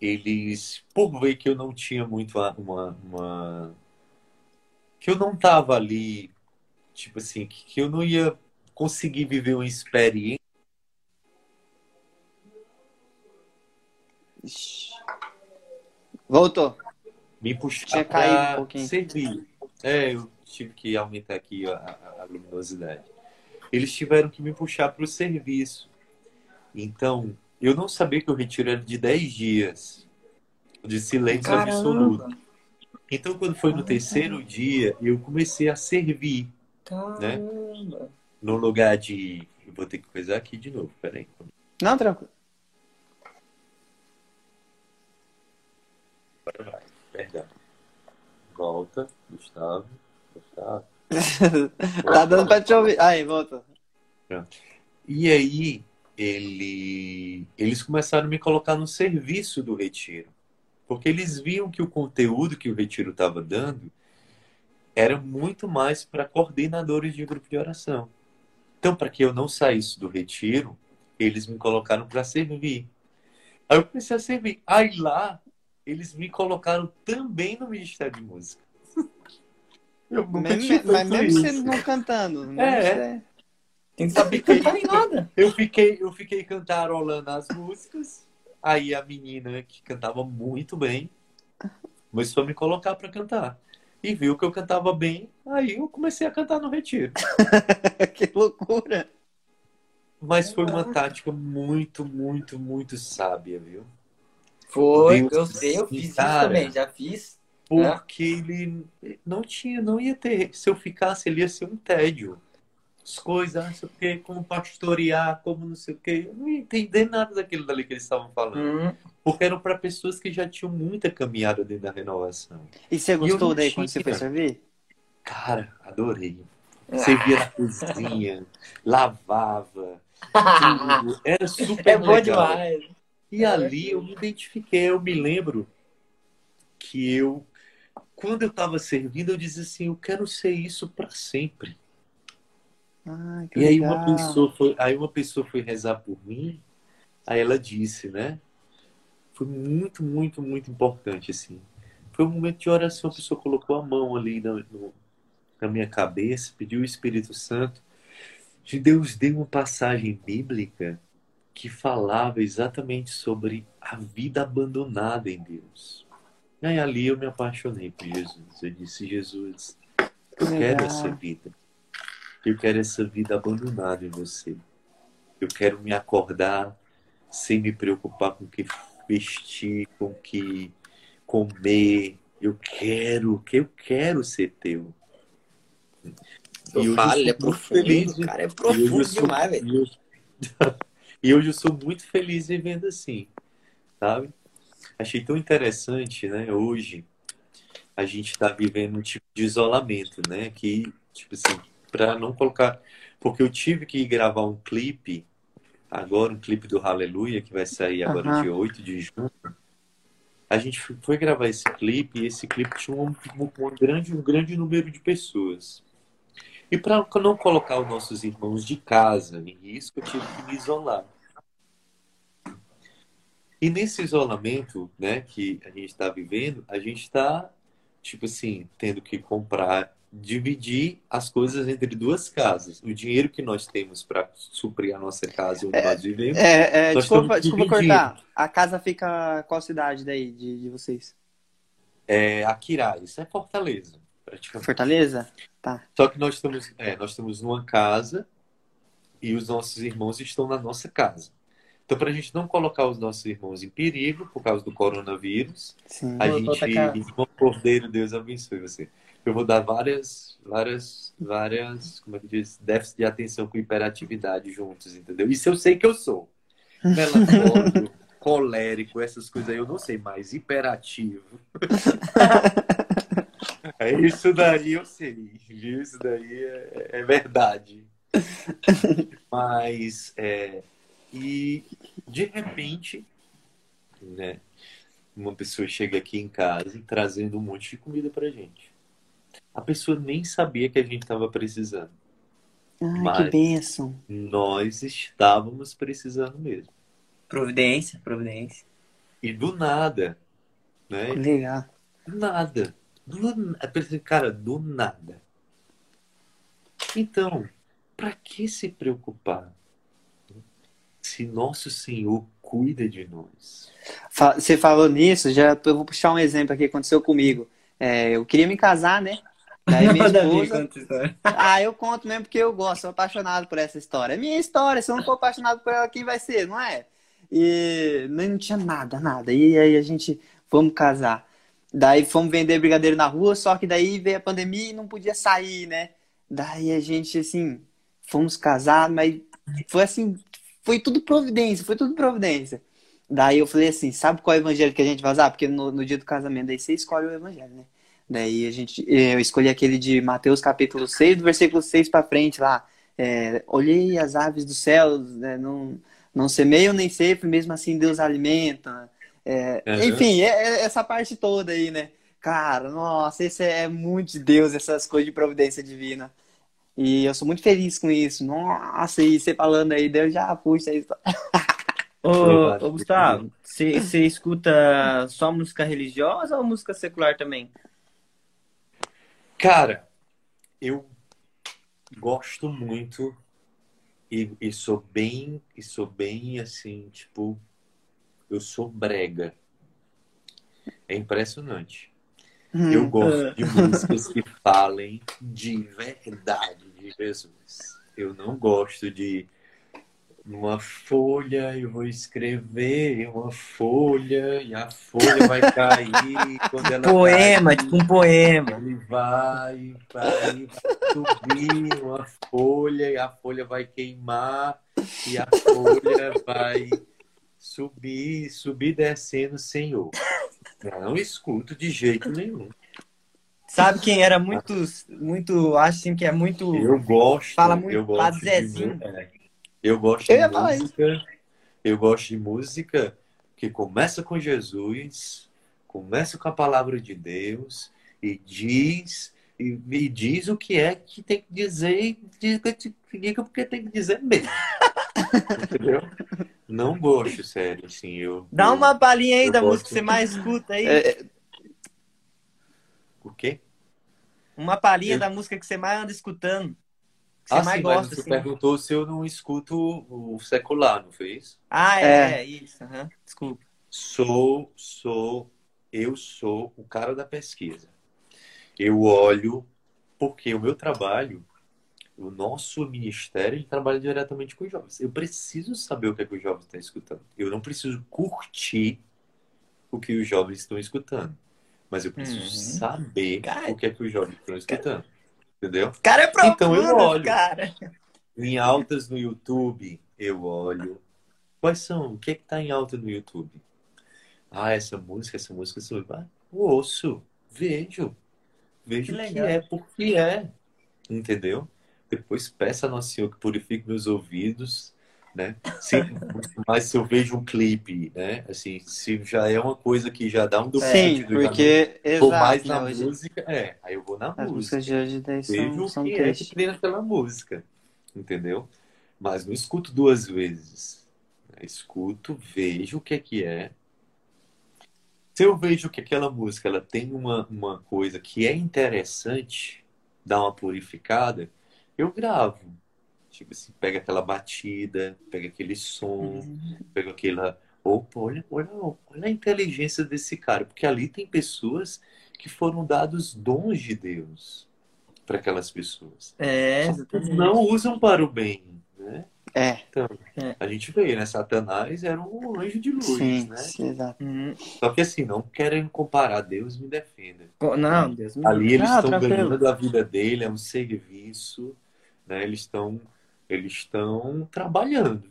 eles, por ver que eu não tinha muito uma, uma que eu não tava ali, tipo assim, que, que eu não ia conseguir viver uma experiência Voltou. Me puxar para um servir. É, eu tive que aumentar aqui a, a, a luminosidade. Eles tiveram que me puxar para o serviço. Então, eu não sabia que o retiro era de 10 dias de silêncio Caramba. absoluto. Então, quando foi no terceiro dia, eu comecei a servir. Né? No lugar de. Eu vou ter que coisar aqui de novo, peraí. Não, tranquilo. Agora vai, perdão. Volta, Gustavo. Gustavo. tá dando pra te ouvir. Aí, volta. E aí, ele... eles começaram a me colocar no serviço do retiro. Porque eles viam que o conteúdo que o retiro estava dando era muito mais para coordenadores de grupo de oração. Então, para que eu não saísse do retiro, eles me colocaram para servir. Aí eu comecei a servir. Aí lá, eles me colocaram também no Ministério de Música. Eu mesmo, mas mesmo você não cantando. É, é. Tem que saber cantar em nada. Eu fiquei, eu fiquei cantarolando as músicas. Aí a menina que cantava muito bem começou a me colocar para cantar. E viu que eu cantava bem, aí eu comecei a cantar no retiro. que loucura! Mas foi uma tática muito, muito, muito sábia, viu? Foi, Deus eu sei, eu fiz cara, isso também, já fiz. Porque né? ele não tinha, não ia ter. Se eu ficasse, ele ia ser um tédio as coisas, não sei o quê, como pastorear, como não sei o quê. Eu não ia entender nada daquilo dali que eles estavam falando. Uhum. Porque eram para pessoas que já tinham muita caminhada dentro da renovação. E você gostou e daí quando você foi servir? Cara, adorei. Servia na cozinha, lavava, tudo. Era super é bom legal. demais. E ali eu me identifiquei, eu me lembro que eu, quando eu estava servindo, eu dizia assim, eu quero ser isso para sempre. Ah, e aí uma pessoa foi, aí uma pessoa foi rezar por mim, aí ela disse, né? Foi muito, muito, muito importante assim. Foi um momento de oração, a pessoa colocou a mão ali na, no, na minha cabeça, pediu o Espírito Santo. De Deus deu uma passagem bíblica que falava exatamente sobre a vida abandonada em Deus. E aí ali eu me apaixonei por Jesus. Eu disse, Jesus, eu quero essa vida. Eu quero essa vida abandonada em você. Eu quero me acordar sem me preocupar com o que vestir, com o que comer. Eu quero, que eu quero ser teu. Eu falo, ele é profundo, feliz, cara, é profundo demais, velho. E hoje eu sou muito feliz vivendo assim, sabe? Achei tão interessante, né? Hoje a gente está vivendo um tipo de isolamento, né? Que, tipo assim, para não colocar. Porque eu tive que gravar um clipe, agora um clipe do Hallelujah, que vai sair agora uhum. dia 8 de junho. A gente foi gravar esse clipe e esse clipe tinha um, um grande, um grande número de pessoas. E para não colocar os nossos irmãos de casa em risco, eu tive que me isolar. E nesse isolamento né, que a gente está vivendo, a gente está, tipo assim, tendo que comprar dividir as coisas entre duas casas. O dinheiro que nós temos para suprir a nossa casa onde é, nós vivemos. É, é, desculpa, desculpa cortar. A casa fica qual cidade daí de, de vocês? É Aquirá, isso é Fortaleza, praticamente. Fortaleza? Tá. Só que nós estamos, é, nós estamos numa casa e os nossos irmãos estão na nossa casa. Então, para a gente não colocar os nossos irmãos em perigo por causa do coronavírus, Sim. a gente, irmão Cordeiro, Deus abençoe você. Eu vou dar várias, várias, várias, como é que diz? Déficit de atenção com hiperatividade juntos, entendeu? Isso eu sei que eu sou. Melancólico, colérico, essas coisas aí eu não sei, mas hiperativo. É isso daí eu sei, viu? Isso daí é, é verdade. Mas, é, e de repente, né, uma pessoa chega aqui em casa trazendo um monte de comida pra gente. A pessoa nem sabia que a gente estava precisando. Ai, que bênção. Nós estávamos precisando mesmo. Providência, providência. E do nada, né? Legal. Do nada. Do, na- cara, do nada. Então, para que se preocupar se nosso Senhor cuida de nós? Você falou nisso, já eu vou puxar um exemplo aqui que aconteceu comigo. É, eu queria me casar, né? Daí minha esposa. Ah, eu conto mesmo porque eu gosto, sou apaixonado por essa história. É minha história, se eu não for apaixonado por ela, quem vai ser, não é? E não não tinha nada, nada. E aí a gente, vamos casar. Daí fomos vender brigadeiro na rua, só que daí veio a pandemia e não podia sair, né? Daí a gente, assim, fomos casar, mas foi assim, foi tudo providência, foi tudo providência. Daí eu falei assim, sabe qual é o evangelho que a gente vai usar? Porque no, no dia do casamento, daí você escolhe o evangelho, né? Daí a gente, eu escolhi aquele de Mateus capítulo 6, do versículo 6 para frente lá. É, Olhei as aves dos céus, né, não, não semeiam nem ceifam, mesmo assim Deus alimenta. É, Uhum. Enfim, é- é essa parte toda aí, né? Cara, nossa, esse é muito de Deus, essas coisas de providência divina. E eu sou muito feliz com isso. Nossa, e você falando aí, Deus já puxa isso. Ô, ô, Gustavo, você você escuta só música religiosa ou música secular também? Cara, eu gosto muito e, e sou bem, e sou bem assim, tipo, eu sou brega. É impressionante. Eu Hum, gosto de músicas que falem de verdade de Jesus. Eu não gosto de uma folha, eu vou escrever uma folha e a folha vai cair quando ela Poema, cair, tipo um poema. ele vai, vai subir uma folha e a folha vai queimar e a folha vai subir, subir descendo, Senhor. Não escuto de jeito nenhum. Sabe quem era muito, muito, acho assim que é muito. Eu gosto, Fala muito eu gosto Zezinho. de, é, eu gosto Eu de música, eu gosto de música que começa com Jesus, começa com a palavra de Deus e diz e, e diz o que é que tem que dizer e diga, diga porque tem que dizer mesmo. Entendeu? Não gosto, sério, assim, eu Dá eu- uma palhinha aí da gosto. música que você mais escuta aí. é, o quê? Uma palhinha Eu- da música que você mais anda escutando. Que você Ah, mais sim, mas gosta, você assim. perguntou se eu não escuto o secular, não foi isso? Ah, é, é, isso. aham. Desculpa. Sou, sou, eu sou o cara da pesquisa. Eu olho, porque o meu trabalho, o nosso ministério, trabalha diretamente com os jovens. Eu preciso saber o que, é que os jovens estão escutando. Eu não preciso curtir o que os jovens estão escutando. Mas eu preciso Uhum. saber Cara- o que é que os jovens estão escutando. Entendeu? O cara é profundo, Então eu olho. cara. Em altas no YouTube, eu olho. Quais são? O que é que tá em alta no YouTube? Ah, essa música, essa música, essa música. Ah, ouço, vejo. Vejo Que o que é, porque é. Entendeu? Depois peça a Nosso Senhor que purifique meus ouvidos, né? Se, mas se eu vejo um clipe, né? Assim, se já é uma coisa que já dá um do sim, porque, Vou mais exato, na né, hoje, música, é. Aí eu vou na as música músicas de hoje daí vejo são, o são que é que tem naquela música, entendeu? Mas não escuto duas vezes. Escuto, vejo o que é que é. Se eu vejo que aquela música ela tem uma, uma coisa que é interessante, dá uma purificada, eu gravo. Tipo assim, pega aquela batida, pega aquele som, pega aquela. Opa, olha, olha, olha a inteligência desse cara, porque ali tem pessoas que foram dados dons de Deus para aquelas pessoas. É, exatamente. não usam para o bem, né? É. Então, É. a gente vê, né? Satanás era um anjo de luz, Sim, né? sim, exato. Uhum. Só que assim, não querem comparar, Deus me defenda. Não, Deus me Ali eles Ah, estão tranquilo. ganhando a vida dele, é um serviço, né? Eles estão eles estão trabalhando,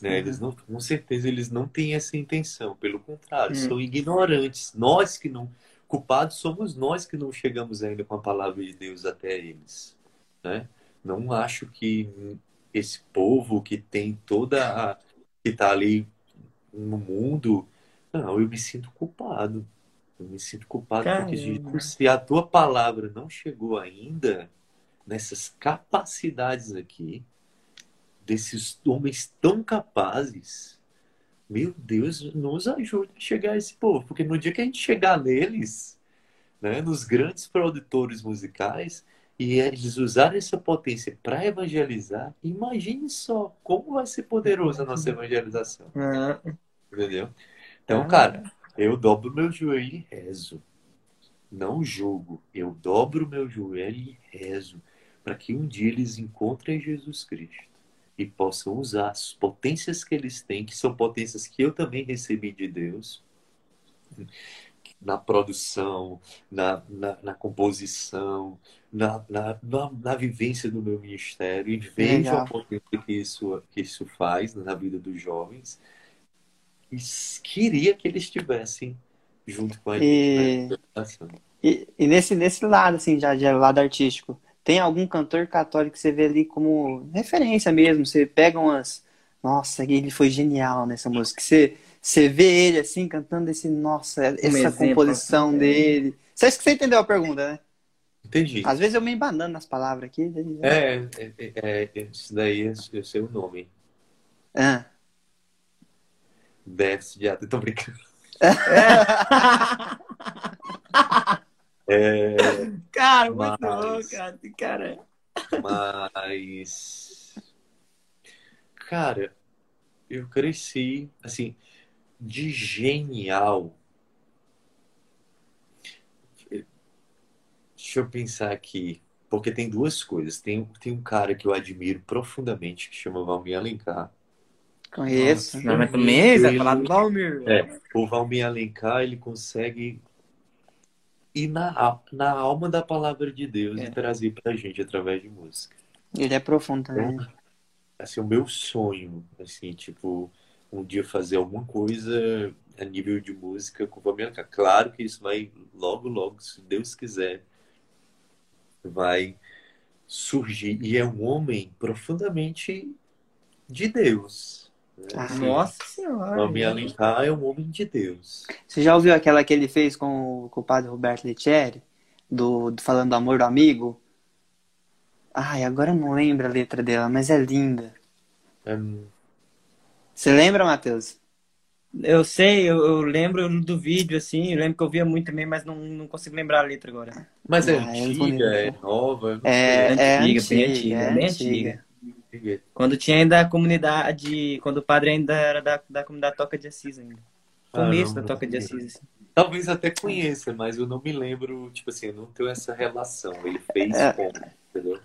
né? Eles não, com certeza eles não têm essa intenção, pelo contrário, Hum. são ignorantes. Nós que não culpados somos nós que não chegamos ainda com a palavra de Deus até eles, né? Não acho que esse povo que tem toda a que está ali no mundo, não, eu me sinto culpado. Eu me sinto culpado porque Caramba. Jesus, se a tua palavra não chegou ainda nessas capacidades aqui, desses homens tão capazes, meu Deus, nos ajude a chegar a esse povo, porque no dia que a gente chegar neles, né, nos grandes produtores musicais, e eles usarem essa potência para evangelizar, imagine só como vai ser poderosa a nossa evangelização. Ah, Entendeu? Então, Ah. cara, eu dobro meu joelho e rezo. Não julgo. Eu dobro meu joelho e rezo para que um dia eles encontrem Jesus Cristo e possam usar as potências que eles têm, que são potências que eu também recebi de Deus, na produção, na, na, na composição, na, na, na, vivência do meu ministério, e vejo Legal. a potência que isso, que isso faz na vida dos jovens e queria que eles estivessem junto com a gente E- na educação. E, e nesse, nesse lado, assim, já de lado artístico, tem algum cantor católico que você vê ali como referência mesmo? Você pega umas. Nossa, ele foi genial nessa música. Você, você vê ele assim, cantando esse. Nossa, essa exemplo, composição assim, é. dele. Você acha que você entendeu a pergunta, né? Entendi. Às vezes eu me embanando nas palavras aqui. É, é, é, é, isso daí é, eu sei o nome. Ah. Déficit de atenção. Tô brincando. É, Cara, muito Mas- bom, cara. Cara. mas. Cara, eu cresci, assim, de genial. Deixa eu pensar aqui. Porque tem duas coisas. Tem, tem um cara que eu admiro profundamente, que chama Valmir Alencar. Conheço. Não, mas também vai Ele- falar do Valmir. É, o Valmir Alencar, ele consegue ir na, na alma da palavra de Deus É. e trazer pra gente através de música. Ele é profundo também. Então, assim, o meu sonho, assim, tipo, um dia fazer alguma coisa a nível de música com o Alencar. Claro que isso vai logo, logo, se Deus quiser, vai surgir. E é um homem profundamente de Deus. Né? Ah, Assim, Nossa o senhora. Valmir Alencar é um homem de Deus. Você já ouviu aquela que ele fez com o, com o padre Roberto Letieri? Do, do Falando do Amor do Amigo? Ai, agora eu não lembro a letra dela, mas é linda. É, Você lembra, Matheus? Eu sei, eu, eu lembro do vídeo, assim, eu lembro que eu via muito também, mas não, não consigo lembrar a letra agora. Mas é Ah, antiga, é nova, É, é antiga, bem antiga, antiga, é bem antiga. antiga. Quando tinha ainda a comunidade, quando o padre ainda era da, da comunidade Toca de Assis ainda. Começo Ah, não, da Toca de Assis, assim. Talvez até conheça, mas eu não me lembro, tipo assim, eu não tenho essa relação. Ele fez É. como, entendeu?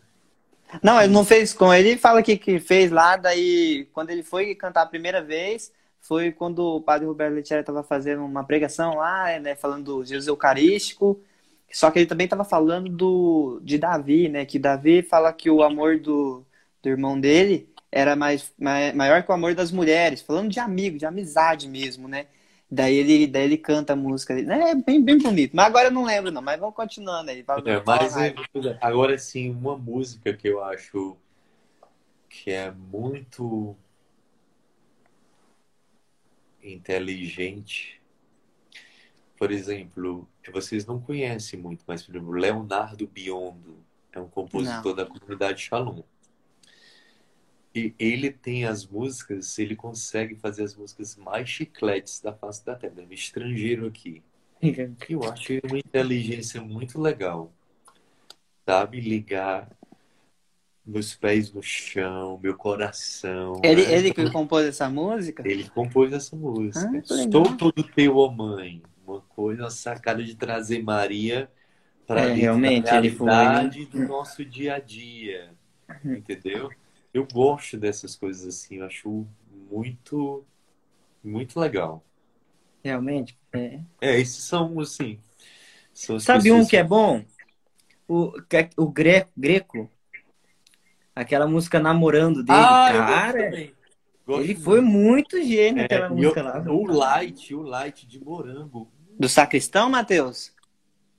Não, ele não fez com. Ele fala que, que fez lá, daí quando ele foi cantar a primeira vez, foi quando o padre Roberto Letieri estava fazendo uma pregação lá, né, falando do Jesus Eucarístico. Só que ele também estava falando do, de Davi, né? Que Davi fala que o amor do, do irmão dele era mais, mai- maior que o amor das mulheres, falando de amigo, de amizade mesmo, né? Daí ele, daí ele canta a música, né? É bem, bem bonito. Mas agora eu não lembro, não. Mas vamos continuando aí. É, fala mas mais. é- agora sim, uma música que eu acho que é muito inteligente. Por exemplo, vocês não conhecem muito, mas por exemplo, Leonardo Biondo é um compositor da comunidade Shalom. E ele tem as músicas, ele consegue fazer as músicas mais chicletes da face da terra. É estrangeiro aqui. Eu acho uma inteligência muito legal. Sabe? Ligar meus pés no chão, meu coração. Ele, né? ele que compôs essa música? Ele compôs essa música. Ah. Sou todo teu, ó mãe. Uma coisa, uma sacada de trazer Maria para É, realmente, da ele foi- realidade do nosso dia a dia. Entendeu? Eu gosto dessas coisas assim, eu acho muito, muito legal. Realmente. É. É, esses são, assim. São as Sabe um que é bom? O, que é- o Greco, Greco. Aquela música Namorando dele. Ah, Cara, ele muito. foi muito gênio É, aquela música eu- lá. O Light, o Light de morango. Do sacristão, Matheus?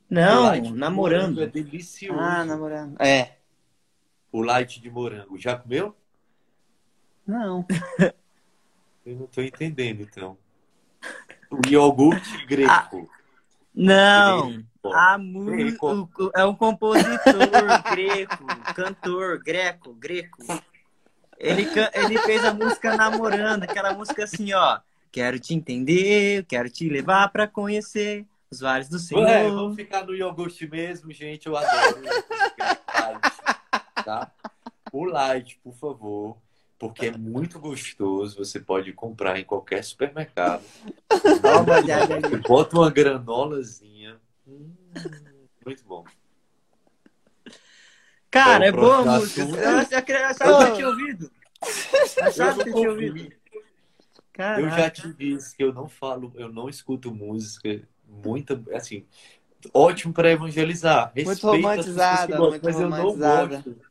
Não, Light namorando. É delicioso. Ah, namorando. É. O Light de morango. Já comeu? Não. Eu não tô entendendo, então. O iogurte greco. Não, Greco. a mu- Greco. o- é um compositor greco, cantor greco, greco. Ele, ele fez a música Namorando, aquela música assim, ó. Quero te entender, quero te levar pra conhecer os vales do Senhor. Ué, vamos ficar no iogurte mesmo, gente. Eu adoro. Tá? O Light, por favor. Porque é muito gostoso. Você pode comprar em qualquer supermercado. Dá uma olhada. Bota uma granolazinha. Hum, muito bom. Cara, é É boa a música. Eu ach- eu achava que eu tinha ouvido. Achava que eu tinha Eu ouvido. Eu Caraca. já te disse que eu não falo, eu não escuto música muita, assim, ótimo para evangelizar. Muito Respeito romantizada, gostam, muito mas eu não romantizada. gosto.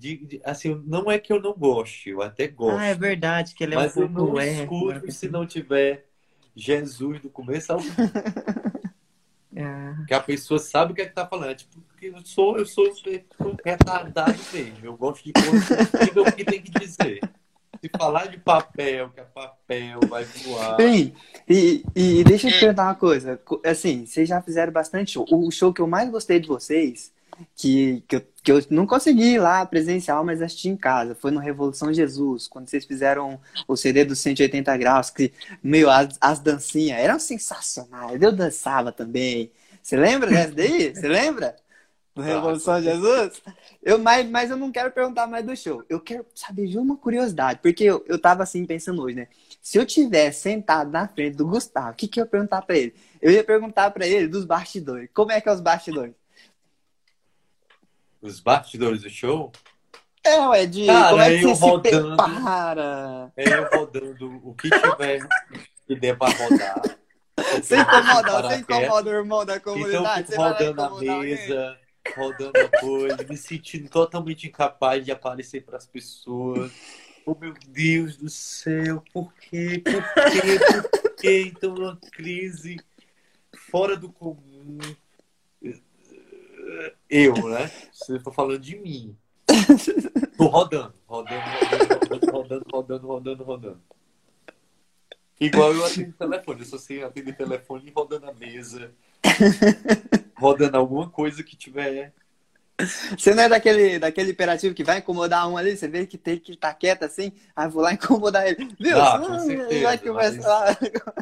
De, de- assim, não é que eu não goste, eu até gosto. Ah, é verdade que ele é mas um eu pouco não é, escuto se não tiver Jesus do começo ao fim. Ah, Que a pessoa sabe o que é que tá falando. Tipo, porque eu sou, eu sou retardado mesmo. Eu gosto de coisa o que tem que dizer. Se falar de papel, que é papel, vai voar. Bem, e, e deixa eu te perguntar uma coisa. Co- Assim, vocês já fizeram bastante show. O show que eu mais gostei de vocês, que, que, eu, que eu não consegui ir lá presencial, mas assisti em casa, foi no Revolução Jesus, quando vocês fizeram o CD dos 180 graus, que, meu, as, as dancinhas eram sensacionais. Eu dançava também. Você lembra dessa daí? Você lembra? Do Revolução Jesus? Eu, mas, mas eu não quero perguntar mais do show. Eu quero saber de uma curiosidade, porque eu, eu tava assim pensando hoje, né? Se eu tivesse sentado na frente do Gustavo, o que, que eu ia perguntar pra ele? Eu ia perguntar pra ele dos bastidores. Como é que é os bastidores? Os bastidores do show, É, ué, de Cara, como é que eu você se rodando. prepara? é eu rodando o que tiver que der pra rodar. Você incomoda, você incomoda o irmão da Então comunidade? lá rodando a incomodar alguém? mesa, rodando a coisa, me sentindo totalmente incapaz de aparecer para as pessoas. Oh meu Deus do céu, por quê? Por quê? Por quê? Então uma crise fora do comum. Eu, né? Você tá falando de mim. Tô rodando, rodando, rodando, rodando, rodando, rodando, rodando. Igual eu atendo telefone, eu só sei atender telefone e rodando a mesa, rodando alguma coisa que tiver. Você não é daquele, daquele imperativo que vai incomodar um ali, você vê que tem que estar quieto assim, aí vou lá incomodar ele. Viu? Ah, com certeza, vai conversar.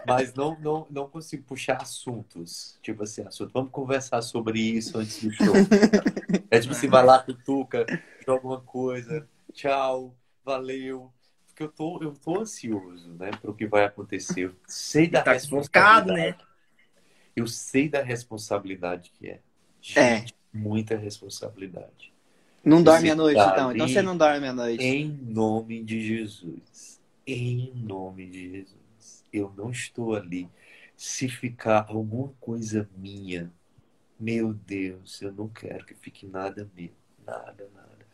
Mas não, não, não consigo puxar assuntos. Tipo assim, assunto. Vamos conversar sobre isso antes do show. É tipo assim, vai lá, cutuca, joga uma coisa, tchau, valeu. Porque eu tô, eu tô ansioso, né, pro que vai acontecer. Eu sei da Tá responsabilidade. focado, né? Eu sei da responsabilidade que é. É. Muita responsabilidade. Não dorme à noite, então. Então você não dorme à noite. Em nome de Jesus. Em nome de Jesus. Eu não estou ali. Se ficar alguma coisa minha, meu Deus, eu não quero que fique nada meu. Nada, nada.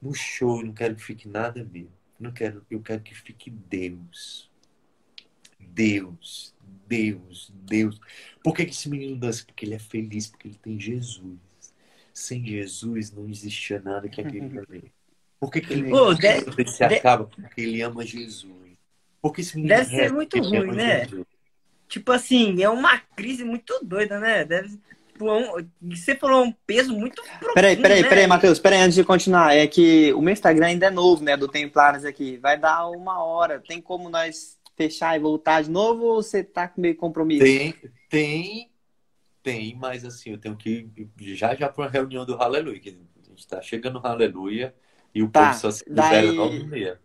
No show, eu não quero que fique nada meu. Eu Não quero, eu quero que fique Deus. Deus, Deus, Deus. Por que esse menino dança? Porque ele é feliz, porque ele tem Jesus. Sem Jesus não existia nada que aquele ali. Por que, que ele Pô, deve- se acaba? Porque ele ama Jesus. Porque menino Deve ser muito ruim, né? Jesus. Tipo assim, é uma crise muito doida, né? Deve. Tipo, é um- você falou um peso muito profundo, Peraí, peraí, né? peraí, Matheus, peraí, antes de continuar. É que o meu Instagram ainda é novo, né? Do Templares aqui. Vai dar uma hora. Tem como nós fechar e voltar de novo ou você tá com meio compromisso? Tem, tem, tem, mas assim, eu tenho que ir já já para a reunião do Aleluia, que a gente está chegando no Aleluia e o Tá, povo só se daí- libera.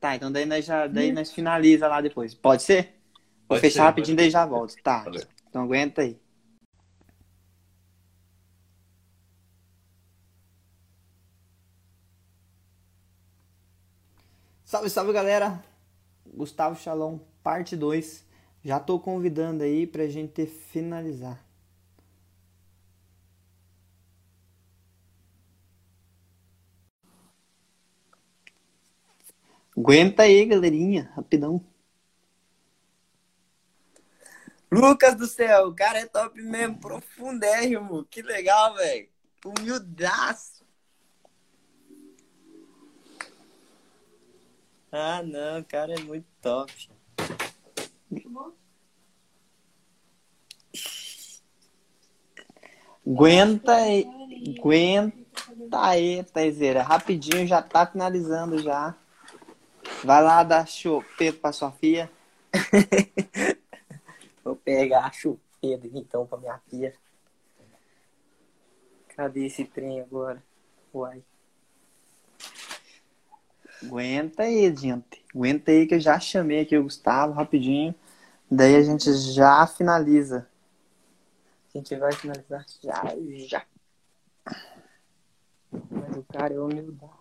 Tá, então daí nós, já, daí nós finaliza lá depois. Pode ser? Vou Pode fechar ser, rapidinho daí já volto. Tá. Valeu. Então aguenta aí. Salve, salve galera! Gustavo Shalom, parte 2. Já tô convidando aí pra gente finalizar. Aguenta aí, galerinha, rapidão. Lucas do céu, o cara é top mesmo, profundérrimo. Que legal, velho. Humildaço. Ah, não, o cara é muito top. Aguenta aí, aguenta aí, Taizeira. Rapidinho, já tá finalizando já. Vai lá dar chupeta pra sua filha. Vou pegar a chupeta então pra minha filha. Cadê esse trem agora? Uai. Aguenta aí, gente. Aguenta aí que eu já chamei aqui o Gustavo rapidinho. Daí a gente já finaliza. A gente vai finalizar já, já. Mas o cara é humildade.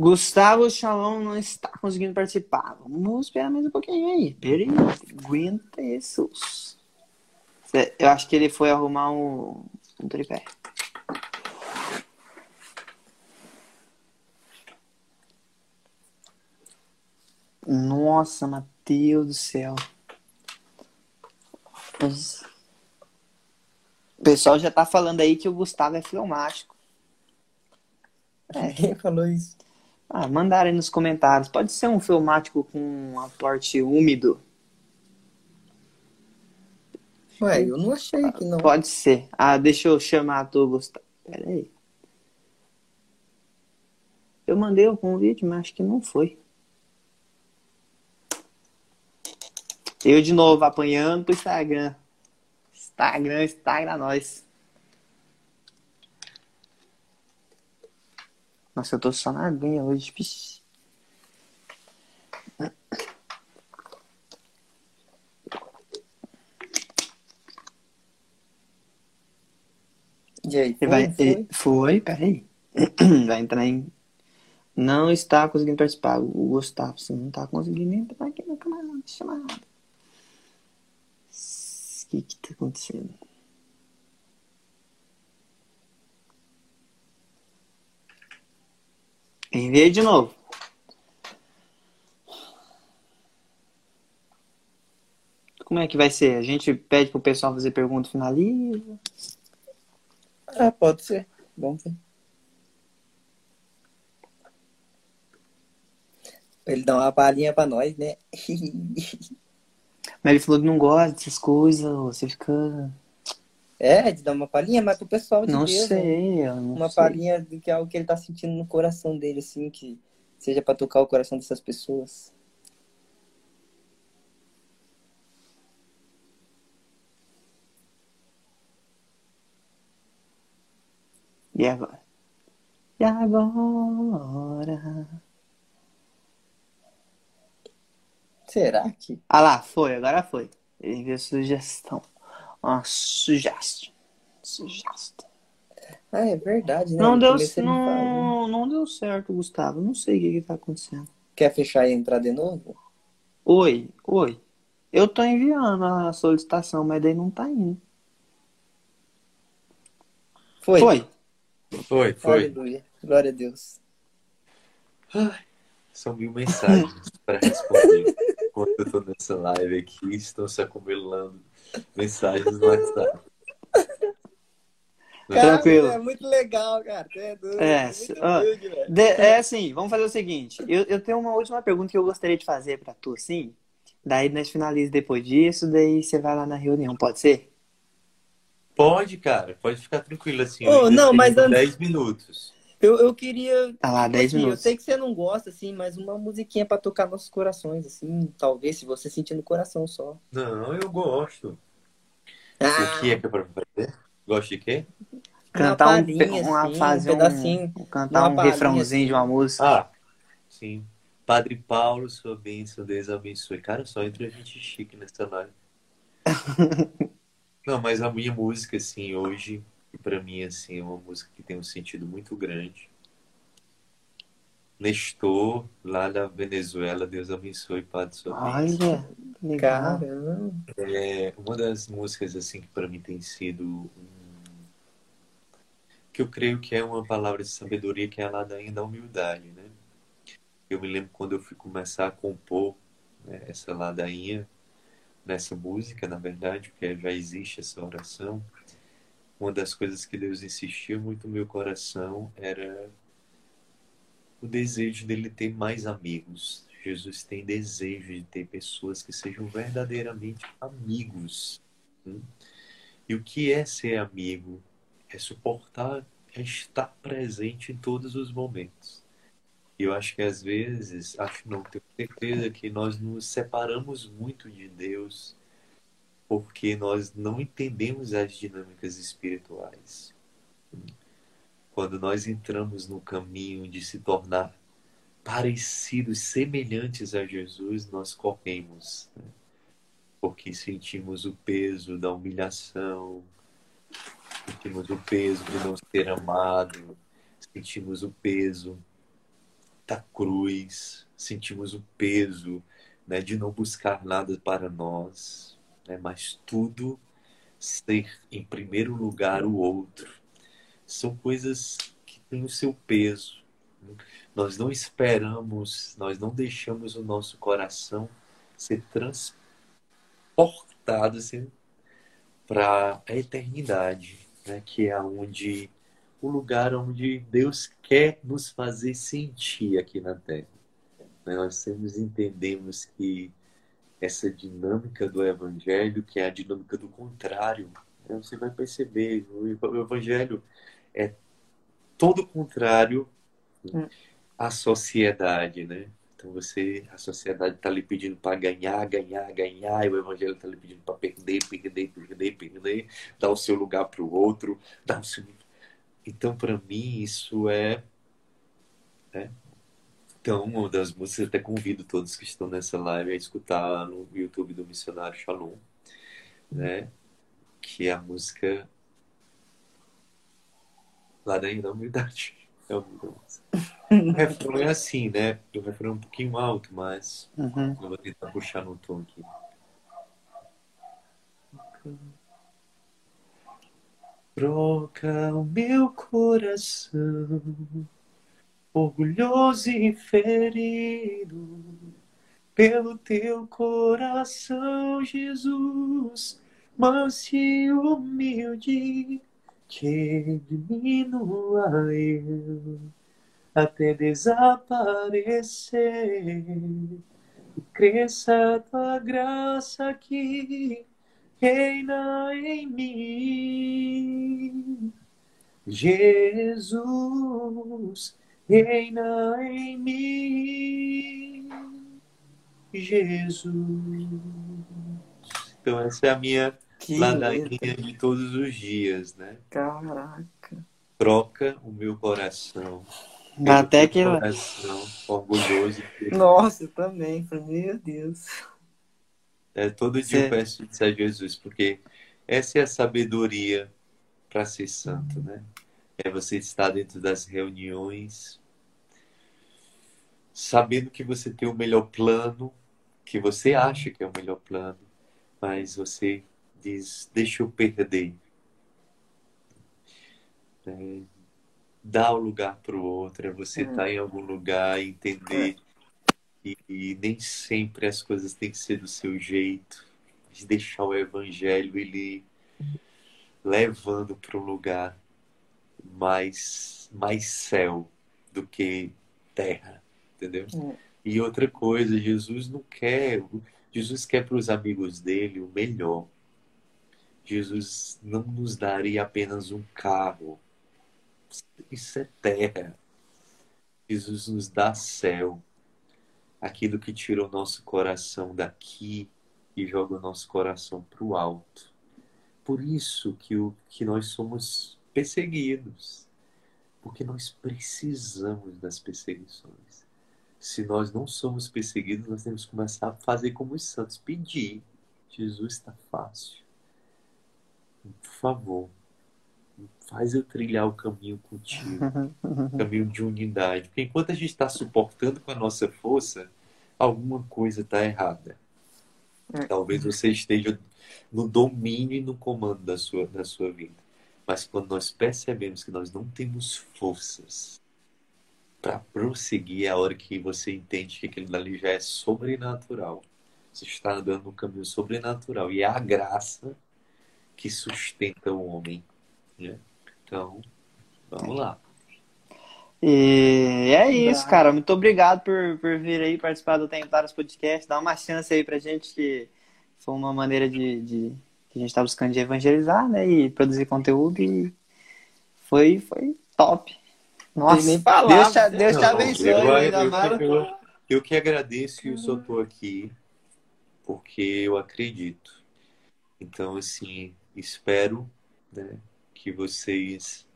Gustavo Shalom não está conseguindo participar. Vamos esperar mais um pouquinho aí. Peraí, aguenta isso. Eu acho que ele foi arrumar um, um tripé. Nossa, Mateus do céu. O pessoal já tá falando aí que o Gustavo é filmático. É. Quem falou isso? Ah, mandaram aí nos comentários. Pode ser um filmático com um aporte úmido. Ué, eu não achei que não. Pode ser. Ah, deixa eu chamar tu, Gustavo. Pera aí. Eu mandei o convite, mas acho que não foi. Eu de novo apanhando pro Instagram. Instagram, Instagram nós. Nossa, eu tô só na aguinha hoje. Pixe. E aí, foi? Vai, foi? foi, peraí. Vai entrar em. Não está conseguindo participar. O Gustavo, você não está conseguindo entrar aqui no canal chamada. O que que tá acontecendo? Enviei de novo. Como é que vai ser? A gente pede pro pessoal fazer pergunta finaliza? Ah, pode ser. Vamos ver. Ele dar uma palhinha pra nós, né? Mas ele falou que não gosta dessas coisas, você fica. É, de dar uma palhinha, mas pro pessoal de Não Deus, sei, eu não Uma sei. palhinha do que é algo que ele tá sentindo no coração dele, assim, que seja pra tocar o coração dessas pessoas. E agora? E agora? Será que? Ah lá, foi, agora foi. Ele enviou sugestão. Uma sugestão. Sugestão. Ah, é verdade, né? Não deu, ele falou. não, não deu certo, Gustavo. Não sei o que que tá acontecendo. Quer fechar e entrar de novo? Oi, oi. Eu tô enviando a solicitação, mas daí não tá indo. Foi. Foi. Foi, foi. Aleluia. Glória a Deus. São mil mensagens para responder. Enquanto eu tô nessa live aqui, estão se acumulando mensagens no WhatsApp. Tranquilo. é muito legal, cara. É doido. É, muito se- ó. De- é assim, vamos fazer o seguinte. Eu, eu tenho uma última pergunta que eu gostaria de fazer pra tu, assim. Daí nós finaliza depois disso, daí você vai lá na reunião, pode ser? Pode, cara, pode ficar tranquilo assim. Ainda não, mas antes- 10 minutos. Eu, eu queria. Tá lá, 10 assim, Eu minutos. sei que você não gosta, assim, mas uma musiquinha pra tocar nossos corações, assim. Talvez, se você sentir no coração só. Não, eu gosto. Ah, O que é que é pra fazer? Gosta de quê? Cantar um, palhinha, pe- uma, assim, um fazer um, pedacinho, cantar uma um palhinha, refrãozinho de uma música. Ah, sim. Padre Paulo, sua bênção, Deus abençoe. Cara, só entra gente chique nessa live. Não, mas a minha música, assim, hoje, para mim, assim, é uma música que tem um sentido muito grande. Nestor, lá da Venezuela, Deus abençoe, Padre sua. Olha, legal. Caramba. É uma das músicas, assim, que para mim tem sido um que eu creio que é uma palavra de sabedoria que é a ladainha da humildade, né? Eu me lembro quando eu fui começar a compor né, essa ladainha nessa música, na verdade, porque já existe essa oração. Uma das coisas que Deus insistiu muito no meu coração era o desejo dele ter mais amigos. Jesus tem desejo de ter pessoas que sejam verdadeiramente amigos. Hum? E o que é ser amigo? é suportar, é estar presente em todos os momentos. E eu acho que às vezes, acho não, tenho certeza que nós nos separamos muito de Deus porque nós não entendemos as dinâmicas espirituais. Quando nós entramos no caminho de se tornar parecidos, semelhantes a Jesus, nós corremos. Né? Porque sentimos o peso da humilhação, sentimos o peso de não ser amado, sentimos o peso da cruz, sentimos o peso né, de não buscar nada para nós, né, mas tudo ser em primeiro lugar o outro. São coisas que têm o seu peso. Nós não esperamos, nós não deixamos o nosso coração ser transportado assim, para a eternidade né, que é onde o lugar onde Deus quer nos fazer sentir aqui na Terra. Né, nós sempre entendemos que essa dinâmica do Evangelho, que é a dinâmica do contrário, né, você vai perceber, o Evangelho é todo o contrário hum. à sociedade, né? Então você, a sociedade está lhe pedindo para ganhar, ganhar, ganhar, e o evangelho está lhe pedindo para perder, perder, perder, perder, dar o seu lugar para o outro, dar o seu. Então, para mim, isso é. Né? Então, uma das músicas, até convido todos que estão nessa live a escutar no YouTube do Missionário Shalom, né? Que é a música lá da humildade. É. O refrão é assim, né? O refrão é um pouquinho alto, mas uhum. eu vou tentar puxar no tom aqui. Troca o meu coração, orgulhoso e ferido, pelo teu coração, Jesus, manso e humilde, que diminua eu até desaparecer. E cresça a tua graça aqui, reina em mim. Jesus, reina em mim. Jesus. Então, essa é a minha que ladainha de todos os dias, né? Caraca. Troca o meu coração até que. Coração, orgulhoso. Nossa, eu também. Meu Deus. É, todo dia eu peço isso a Jesus, porque essa é a sabedoria para ser santo, né? É você estar dentro das reuniões, sabendo que você tem o melhor plano, que você acha que é o melhor plano, mas você diz: deixa eu perder. É, dar o lugar para o outro, é você estar hum. tá em algum lugar e entender é. e, nem sempre as coisas têm que ser do seu jeito, de deixar o evangelho ele levando para um lugar mais mais céu do que terra, entendeu? É. E outra coisa, Jesus não quer, Jesus quer para os amigos dele o melhor. Jesus não nos daria apenas um carro, isso é terra. Jesus nos dá céu. Aquilo que tira o nosso coração daqui e joga o nosso coração para o alto. Por isso que, o, que nós somos perseguidos. Porque nós precisamos das perseguições. Se nós não somos perseguidos, nós temos que começar a fazer como os santos, pedir. Jesus está fácil. Por favor, faz eu trilhar o caminho contigo, o caminho de unidade. Porque enquanto a gente está suportando com a nossa força, alguma coisa está errada. É. Talvez você esteja no domínio e no comando da sua, da sua vida. Mas quando nós percebemos que nós não temos forças para prosseguir, é a hora que você entende que aquilo ali já é sobrenatural. Você está andando no caminho sobrenatural. E é a graça que sustenta o homem. Né? Então, vamos lá. E é isso, cara. Muito obrigado por, por vir aí participar do Templários Podcast. Dá uma chance aí pra gente, que foi uma maneira de, de que a gente tá buscando de evangelizar, né? E produzir conteúdo. E foi, foi top. Nossa, nem Deus te, Deus te abençoe. Eu, eu, eu, eu, que agradeço que eu só tô aqui porque eu acredito. Então, assim, espero né, que vocês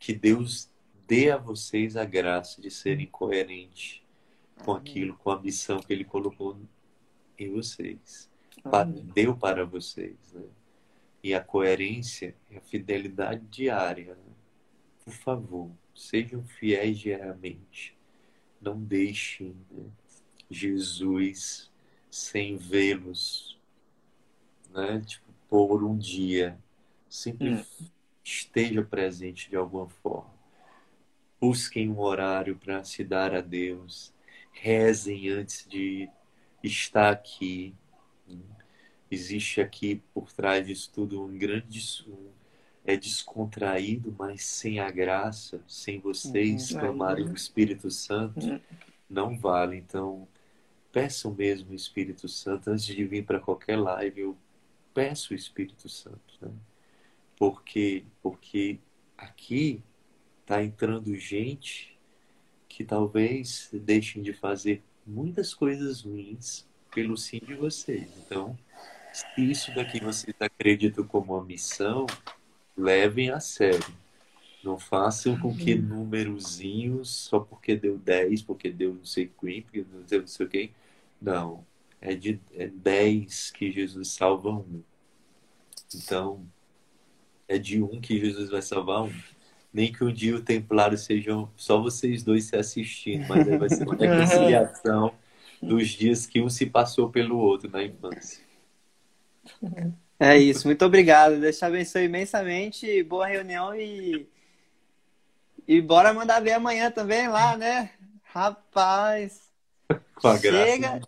que Deus dê a vocês a graça de serem coerentes com aquilo, com a missão que Ele colocou em vocês, deu para vocês, né? E a coerência e a fidelidade diária. Né? Por favor, sejam fiéis diariamente. Não deixem né, Jesus sem vê-los, né? Tipo, por um dia. Sempre hum esteja presente de alguma forma. Busquem um horário para se dar a Deus. Rezem antes de estar aqui. Existe aqui por trás disso tudo um grande é descontraído, mas sem a graça, sem vocês uhum, clamarem o Espírito Santo, uhum. não vale. Então, peçam mesmo o Espírito Santo antes de vir para qualquer live. Eu peço o Espírito Santo. Né? Por quê? Porque aqui está entrando gente que talvez deixem de fazer muitas coisas ruins pelo sim de vocês. Então, se isso daqui vocês acreditam como uma missão, levem a sério. Não façam com que uhum. númerozinhos, só porque deu 10, porque deu não sei quem, porque deu não sei o quê. Não. É de é 10 que Jesus salva um. Então, é de um que Jesus vai salvar um. Nem que um dia o templário sejam só vocês dois se assistindo, mas aí vai ser uma reconciliação dos dias que um se passou pelo outro na infância. É isso, muito obrigado. Deus te abençoe imensamente. Boa reunião e. E bora mandar ver amanhã também lá, né? Rapaz. Com a chega,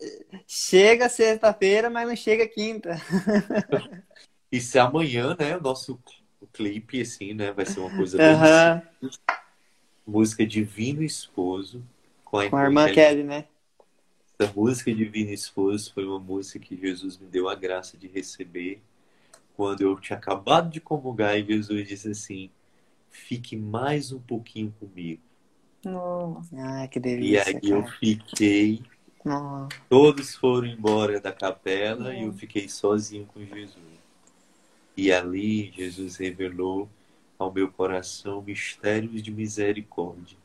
chega sexta-feira, mas não chega quinta. E se amanhã, né, o nosso clipe, assim, né? Vai ser uma coisa bem uh -huh. Música Divino Esposo. Com a, com a irmã Kelly, né? Essa música Divino Esposo foi uma música que Jesus me deu a graça de receber quando eu tinha acabado de comungar e Jesus disse assim: fique mais um pouquinho comigo. Nossa. Ai, que delícia. E aí cara. eu fiquei. Todos foram embora da capela e eu fiquei sozinho com Jesus. E ali Jesus revelou ao meu coração mistérios de misericórdia.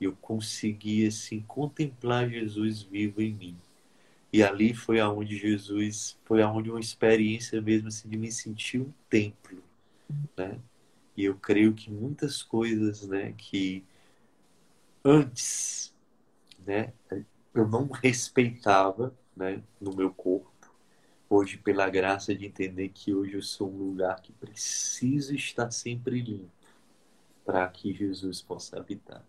E eu consegui assim contemplar Jesus vivo em mim. E ali foi aonde Jesus, foi aonde uma experiência mesmo assim de me sentir um templo, né? E eu creio que muitas coisas, né, que antes, né, eu não respeitava, né, no meu corpo, hoje pela graça de entender que hoje eu sou um lugar que preciso estar sempre limpo para que Jesus possa habitar.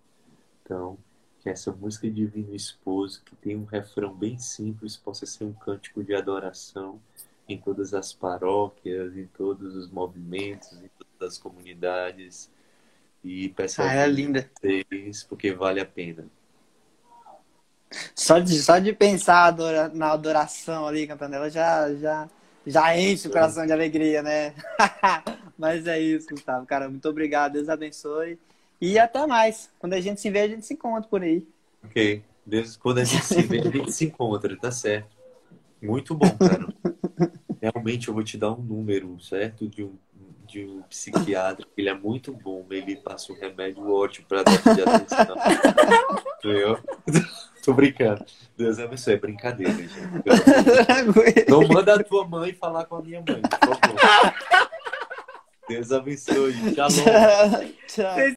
Então, que essa música Divino Esposo, que tem um refrão bem simples, possa ser um cântico de adoração em todas as paróquias, em todos os movimentos, em todas as comunidades. E peço ah, é linda. vocês, porque vale a pena. Só de, só de pensar na adoração ali, cantando ela, já, já, já enche o coração de alegria, né? Mas é isso, Gustavo. Cara, muito obrigado. Deus abençoe. E até mais. Quando a gente se vê, a gente se encontra por aí. Ok. deus quando a gente se vê, a gente se encontra, tá certo. Muito bom, cara. Realmente eu vou te dar um número, certo? De um, de um psiquiatra. Ele é muito bom, ele passa um remédio ótimo pra dar de atenção. eu tô brincando. Deus abençoe, é brincadeira, gente. Não manda a tua mãe falar com a minha mãe, por favor. Deus abençoe. Tchau. Tchau.